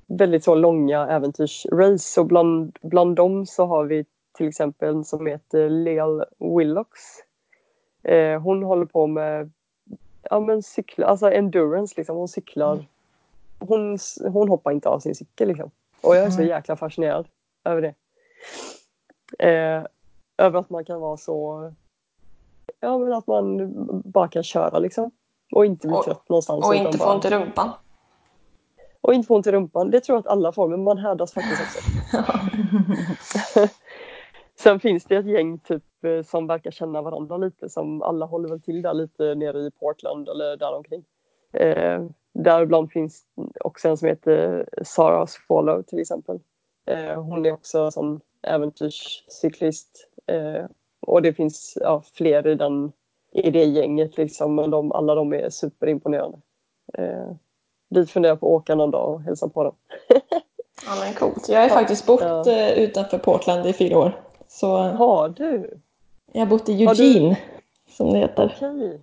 Speaker 3: väldigt så långa äventyrsrace och bland, bland dem så har vi till exempel en som heter Leal Willocks. Eh, hon håller på med ja, men cykla, alltså endurance liksom. Hon cyklar. Hon, hon hoppar inte av sin cykel liksom. Och jag är så
Speaker 2: Mm.
Speaker 3: jäkla fascinerad över det. Eh, över att man kan vara så Ja men att man bara kan köra liksom. Och inte bli
Speaker 1: Och-
Speaker 3: trött någonstans.
Speaker 1: Och inte få ont i rumpan.
Speaker 3: och inte få ont i rumpan. Det tror jag att alla får, men man härdas faktiskt också. Sen finns det ett gäng typ eh, som verkar känna varandra lite som alla håller väl till där lite nere i Portland eller däromkring. Eh, däribland finns också en som heter Sarah Swallow till exempel. Eh, hon är också som äventyrscyklist. Eh, och det finns ja, fler i, den, i det gänget liksom, men de, alla de är superimponerande. Eh, dit funderar på att åka någon dag och hälsa på dem.
Speaker 1: Ja men coolt. Jag har faktiskt bott
Speaker 3: Ja.
Speaker 1: eh, utanför Portland i fyra år. Så
Speaker 3: Har du?
Speaker 1: jag har bott i
Speaker 3: Har du-
Speaker 1: Eugene, som det heter.
Speaker 3: Okej.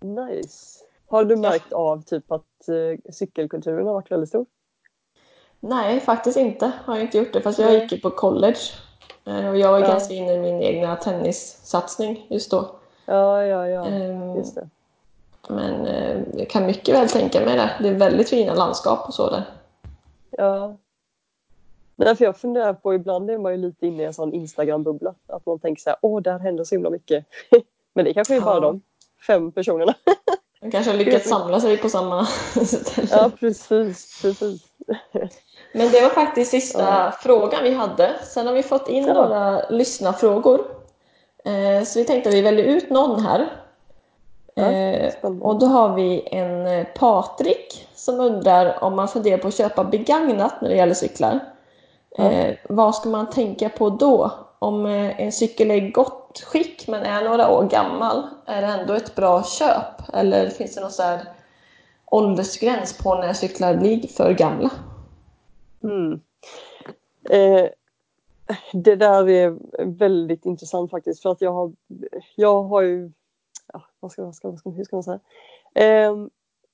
Speaker 3: Nice. Har du märkt av typ att eh, cykelkulturen har varit väldigt stor?
Speaker 1: Nej, faktiskt inte. Har jag inte gjort det. Fast jag gick ju på college. Eh, Och jag var
Speaker 3: Ja.
Speaker 1: ganska inne i min egna tennissatsning just då.
Speaker 3: Ja, ja, ja.
Speaker 1: Ehm,
Speaker 3: Just det.
Speaker 1: Men eh, jag kan mycket väl tänka mig det. Det är väldigt fina landskap och så där.
Speaker 3: Ja. Nej, för jag funderar på, ibland är man ju lite inne i en sån Instagram-bubbla. Att man tänker så här, åh, där händer så himla mycket. Men det kanske är bara
Speaker 1: Ja.
Speaker 3: de fem personerna.
Speaker 1: Man kanske har lyckats samla sig på samma ställe.
Speaker 3: ja, precis, precis.
Speaker 1: Men det var faktiskt sista
Speaker 3: Ja.
Speaker 1: frågan vi hade. Sen har vi fått in
Speaker 3: Ja.
Speaker 1: några lyssnarfrågor. Eh, så vi tänkte att vi väljer ut någon här.
Speaker 3: Ja,
Speaker 1: Eh, och då har vi en eh, Patrik som undrar om man funderar på att köpa begagnat när det gäller cyklar.
Speaker 3: Ja.
Speaker 1: Vad ska man tänka på då? Om en cykel är i gott skick men är några år gammal, är det ändå ett bra köp? Eller finns det någon så här åldersgräns på när cyklar blir för gamla?
Speaker 3: Mm. Eh, det där är väldigt intressant faktiskt för att jag har, jag har ju, ja, vad ska, vad ska, vad ska, hur ska man säga? Eh,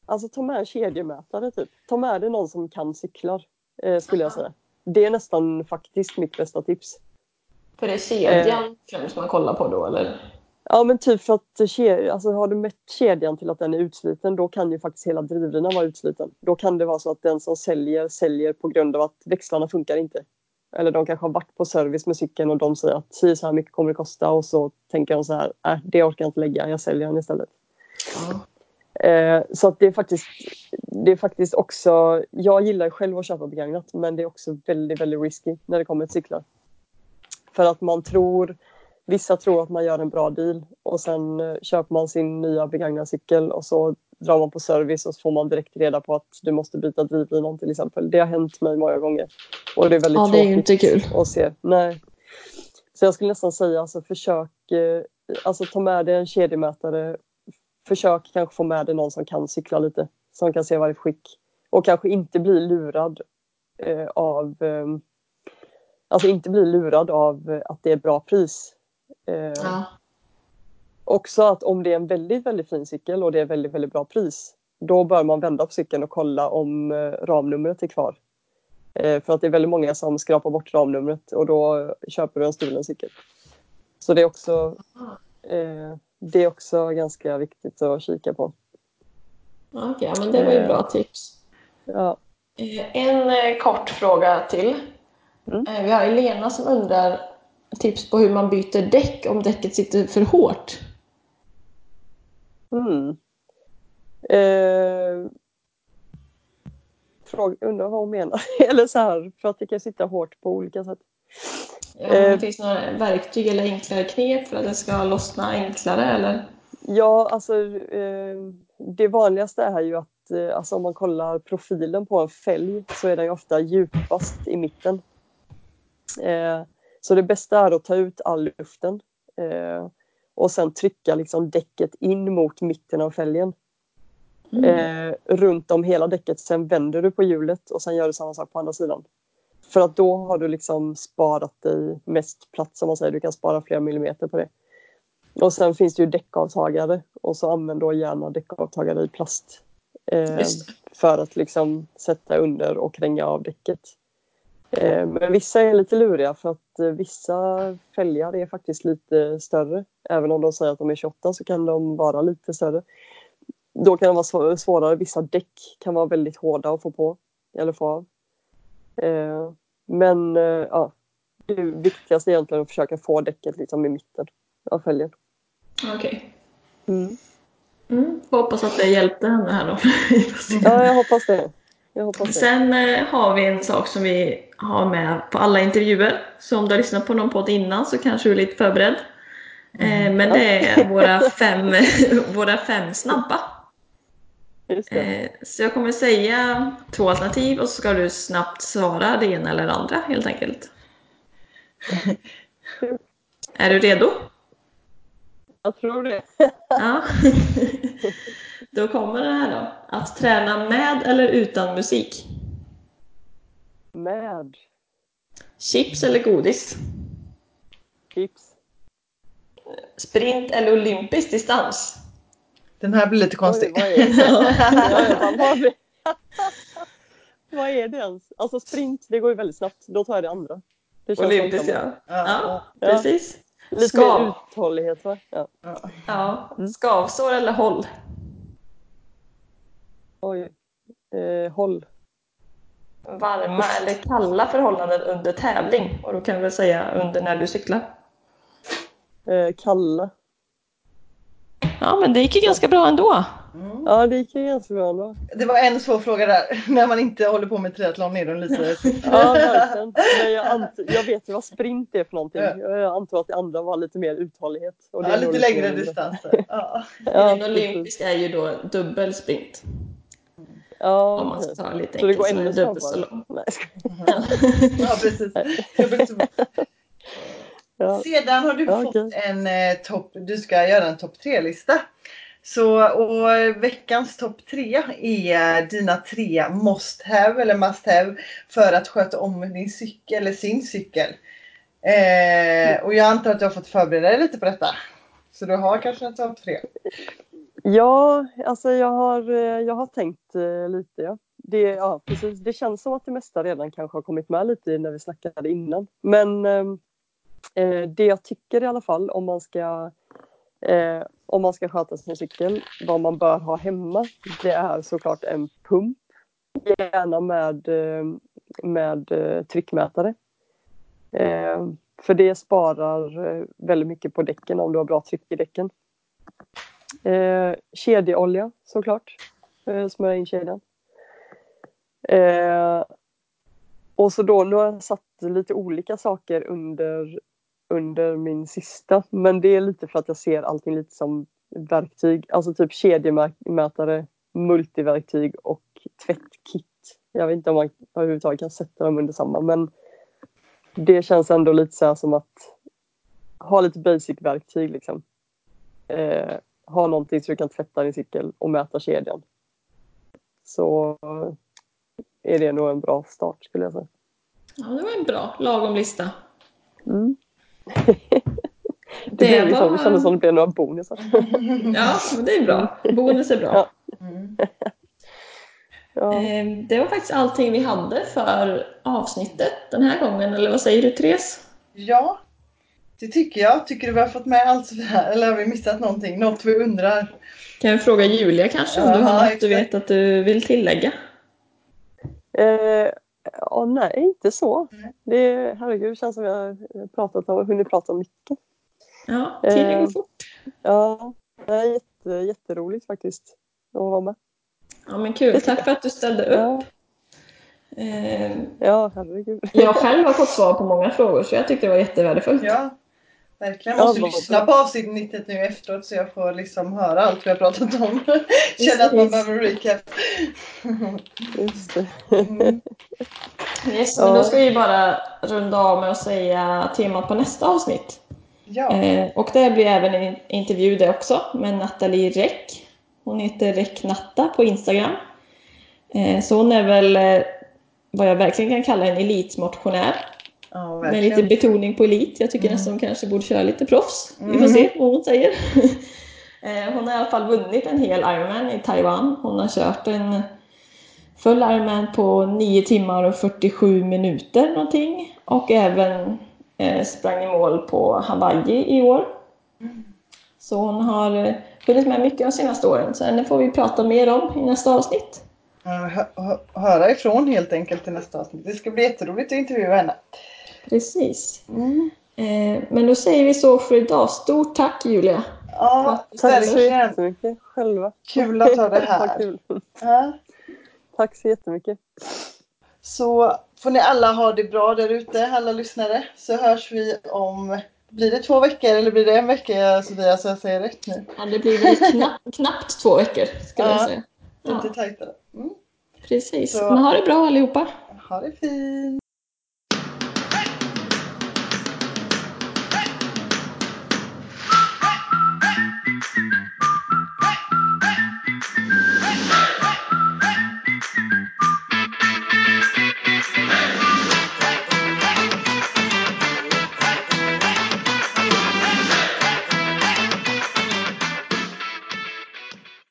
Speaker 3: alltså ta med en kedjemätare typ. Ta med dig någon som kan cyklar eh, skulle jag säga. Det är nästan faktiskt mitt bästa tips.
Speaker 1: För det är kedjan främst man kollar på då eller?
Speaker 3: Ja men typ för att ke- alltså, har du mätt kedjan till att den är utsliten då kan ju faktiskt hela drivlinan vara utsliten. Då kan det vara så att den som säljer säljer på grund av att växlarna funkar inte. Eller de kanske har varit på service med cykeln och de säger att si så här mycket kommer det kosta och så tänker de så här, äh, det orkar jag inte lägga, jag säljer den istället.
Speaker 1: Ja.
Speaker 3: Eh, så att det är faktiskt det är faktiskt också, jag gillar själv att köpa begagnat men det är också väldigt, väldigt risky när det kommer till cyklar. För att man tror, vissa tror att man gör en bra deal och sen eh, köper man sin nya begagnade cykel och så drar man på service och så får man direkt reda på att du måste byta drivlinan till exempel. Det har hänt mig många gånger. Och det är väldigt
Speaker 1: Ja, det är ju
Speaker 3: tråkigt
Speaker 1: inte kul.
Speaker 3: att se. Nej. Så jag skulle nästan säga alltså försök, eh, alltså ta med dig en kedjemätare. Försök kanske få med dig någon som kan cykla lite. Som kan se varje skick. Och kanske inte bli lurad eh, av eh, Alltså inte bli lurad av eh, att det är bra pris. Eh,
Speaker 1: Ja.
Speaker 3: Också att om det är en väldigt, väldigt fin cykel och det är väldigt, väldigt bra pris. Då bör man vända på cykeln och kolla om eh, ramnumret är kvar. Eh, för att det är väldigt många som skrapar bort ramnumret och då köper du en stulen cykel. Så det är också, eh, det är också ganska viktigt att kika på.
Speaker 1: Okej, ja, men det var ju bra tips.
Speaker 3: Ja.
Speaker 1: Eh, En eh, kort fråga till.
Speaker 3: Mm.
Speaker 1: Vi har Elena som undrar tips på hur man byter däck om däcket sitter för hårt.
Speaker 3: Mm. Eh, fråga, undrar vad hon menar. Eller så här, för att det kan sitta hårt på olika sätt.
Speaker 1: Ja,
Speaker 3: Eh.
Speaker 1: finns det några verktyg eller enklare knep för att det ska lossna enklare eller?
Speaker 3: Ja, alltså eh, det vanligaste är ju att eh, alltså, om man kollar profilen på en fälg så är den ju ofta djupast i mitten. Eh, så det bästa är att ta ut all luften eh, och sen trycka liksom däcket in mot mitten av fälgen. Eh, runt om hela däcket. Sen vänder du på hjulet och sen gör du samma sak på andra sidan. För att då har du liksom sparat dig mest plats om man säger. Du kan spara flera millimeter på det. Och sen finns det ju däckavtagare och så använd då gärna däckavtagare i plast. Eh, för att liksom sätta under och kränga av däcket. Eh, men vissa är lite luriga för att eh, vissa fälgar är faktiskt lite större. Även om de säger att de är 28 så kan de vara lite större. Då kan det vara svå- svårare. Vissa däck kan vara väldigt hårda att få på eller få av. Eh, men ja, det viktigaste är egentligen att försöka få däcket liksom i mitten av fälgen.
Speaker 1: Okej.
Speaker 3: Mm.
Speaker 1: Mm. Får hoppas att det hjälpte henne här då.
Speaker 3: Ja, jag hoppas det. Jag hoppas det.
Speaker 1: Sen har vi en sak som vi har med på alla intervjuer. Så om du har lyssnat på någon podd innan så kanske du är lite förberedd. Eh, men det är våra fem, våra fem snabba. Eh, så jag kommer säga två alternativ och så ska du snabbt svara det ena eller det andra helt enkelt. Är du redo?
Speaker 3: Jag tror det.
Speaker 1: Ja. Då kommer det här då. Att träna med eller utan musik?
Speaker 3: Med
Speaker 1: Chips eller godis?
Speaker 3: chips.
Speaker 1: Sprint eller olympisk distans?
Speaker 2: Den här blir lite
Speaker 3: Oj,
Speaker 2: konstig.
Speaker 3: vad är det? Ja, vad, är- det ens? Alltså sprint, det går ju väldigt snabbt. Då tar jag det andra. Det känns
Speaker 1: Olympisk
Speaker 3: långsammare.
Speaker 1: ja. Ja,
Speaker 3: Ja.
Speaker 1: precis.
Speaker 3: Lite
Speaker 1: Skav.
Speaker 3: mer uthållighet va? Ja.
Speaker 2: Ja.
Speaker 1: Ja. Skavsår eller håll?
Speaker 3: Oj. Eh, håll.
Speaker 1: Varma eller kalla förhållanden under tävling? Och då kan vi väl säga under när du cyklar.
Speaker 3: Eh, kalla.
Speaker 1: Ja, men det gick ju ganska bra ändå.
Speaker 2: Mm.
Speaker 3: Ja, det gick ju ganska bra ändå.
Speaker 2: Det var en svår fråga där. När man inte håller på med triathlon är de lite...
Speaker 3: Ja, verkligen. Men jag, ant- jag vet ju vad sprint är för någonting.
Speaker 2: Ja.
Speaker 3: Jag antar att det andra var lite mer uthållighet. Och det
Speaker 2: Ja, lite längre distanser. Ja.
Speaker 3: Ja,
Speaker 1: Den olympiska är ju då dubbel sprint.
Speaker 3: Ja,
Speaker 1: Om man ska
Speaker 3: okej.
Speaker 1: ta lite
Speaker 3: Så det går ännu
Speaker 1: dubbelt så långt.
Speaker 3: Nej,
Speaker 2: ja, precis.
Speaker 3: Ja.
Speaker 2: Sedan har du
Speaker 3: Ja,
Speaker 2: fått
Speaker 3: okej.
Speaker 2: en eh, topp, du ska göra en topp tre-lista. Så och veckans topp tre är dina tre must have eller must have för att sköta om din cykel eller sin cykel. Eh, och jag antar att du har fått förbereda dig lite på detta. Så du har kanske en topp tre?
Speaker 3: Ja, alltså jag har, eh, jag har tänkt eh, lite. Ja. Det, ja, precis. det känns som att det mesta redan kanske har kommit med lite när vi snackade innan. Men ehm, eh, det jag tycker i alla fall om man ska eh, om man ska sköta sin cykel, vad man bör ha hemma, det är såklart en pump. Gärna med, ehm, med eh, tryckmätare. Eh, för det sparar väldigt mycket på däcken om du har bra tryck i däcken. Eh, kedjeolja såklart. Eh, smörja in kedjan. Eh, och så då, nu har jag satt lite olika saker under, under min sista. Men det är lite för att jag ser allting lite som verktyg. Alltså typ kedjemätare, multiverktyg och tvättkit. Jag vet inte om man överhuvudtaget kan sätta dem under samma men det känns ändå lite så här som att ha lite basic verktyg liksom. Eh, ha någonting så du kan tvätta din cykel och mäta kedjan. Så är det nog en bra start skulle jag säga.
Speaker 1: Ja, det var en bra lagom lista.
Speaker 3: Mm. det,
Speaker 1: Det
Speaker 3: blev liksom,
Speaker 1: var-
Speaker 3: det kändes som det blev några bonusar.
Speaker 1: Ja, det är bra. Bonus är bra.
Speaker 3: Ja.
Speaker 2: Mm.
Speaker 3: Ja.
Speaker 1: Eh, Det var faktiskt allting vi hade för avsnittet den här gången. Eller vad säger du Therese?
Speaker 2: Ja, det tycker jag. Tycker du vi har fått med allt så här? Eller har vi missat någonting? Något vi undrar?
Speaker 1: Kan vi fråga Julia kanske om
Speaker 2: Ja,
Speaker 1: du har något du vet att du vill tillägga?
Speaker 3: Eh, ja, nej, inte så.
Speaker 2: Nej.
Speaker 3: Det, herregud, det känns som jag har pratat om, hunnit prata om mycket.
Speaker 1: Ja, tiden går
Speaker 3: Eh.
Speaker 1: fort.
Speaker 3: Ja, det är jätte, jätteroligt faktiskt att vara med.
Speaker 1: Ja, men kul. Tack för att du ställde upp.
Speaker 3: Ja,
Speaker 1: Eh,
Speaker 3: Ja, herregud.
Speaker 1: jag själv har fått svar på många frågor så jag tyckte det var jättevärdefullt.
Speaker 2: Ja, verkligen. Jag måste
Speaker 3: Ja,
Speaker 2: lyssna på avsnittet nu efteråt så jag får liksom höra allt vi har pratat om. Känna att man behöver recap.
Speaker 3: Just det.
Speaker 2: Mm.
Speaker 1: Yes, men då ska vi bara runda av med att säga temat på nästa avsnitt.
Speaker 2: Ja,
Speaker 1: Eh, och det blir även en intervju det också med Nathalie Räck. Hon heter Räcknatta på Instagram. Eh, så hon är väl eh, vad jag verkligen kan kalla en elitmotionär.
Speaker 2: Ja
Speaker 1: Med lite betoning på elit. Jag tycker
Speaker 2: Mm.
Speaker 1: nästan hon kanske borde köra lite proffs. Vi får
Speaker 2: Mm.
Speaker 1: se vad hon säger. Eh, hon har i alla fall vunnit en hel Ironman i Taiwan. Hon har kört en full Ironman på 9 timmar och 47 minuter någonting. Och även eh, sprang i mål på Hawaii i år. Så hon har eh, hunnit med mycket de senaste åren. Så henne får vi prata mer om i nästa avsnitt.
Speaker 2: Hö- höra ifrån helt enkelt i nästa avsnitt. Det ska bli jätteroligt att intervjua henne.
Speaker 1: Precis. Eh, men då säger vi så för idag. Stort tack Julia!
Speaker 2: Ja,
Speaker 3: Tack så jättemycket själva.
Speaker 2: Kul att ha det här. Ja.
Speaker 3: Tack så jättemycket.
Speaker 2: Så får ni alla ha det bra där ute, alla lyssnare. Så hörs vi om, blir det två veckor eller blir det en vecka Sofia så jag säger rätt nu?
Speaker 1: Ja, det blir väl knappt, knappt två veckor skulle jag
Speaker 2: Ja.
Speaker 1: säga. Ja,
Speaker 2: Lite tajtare. Mm.
Speaker 1: precis.
Speaker 2: Så-
Speaker 1: Men ha det bra allihopa!
Speaker 2: Ha det fint!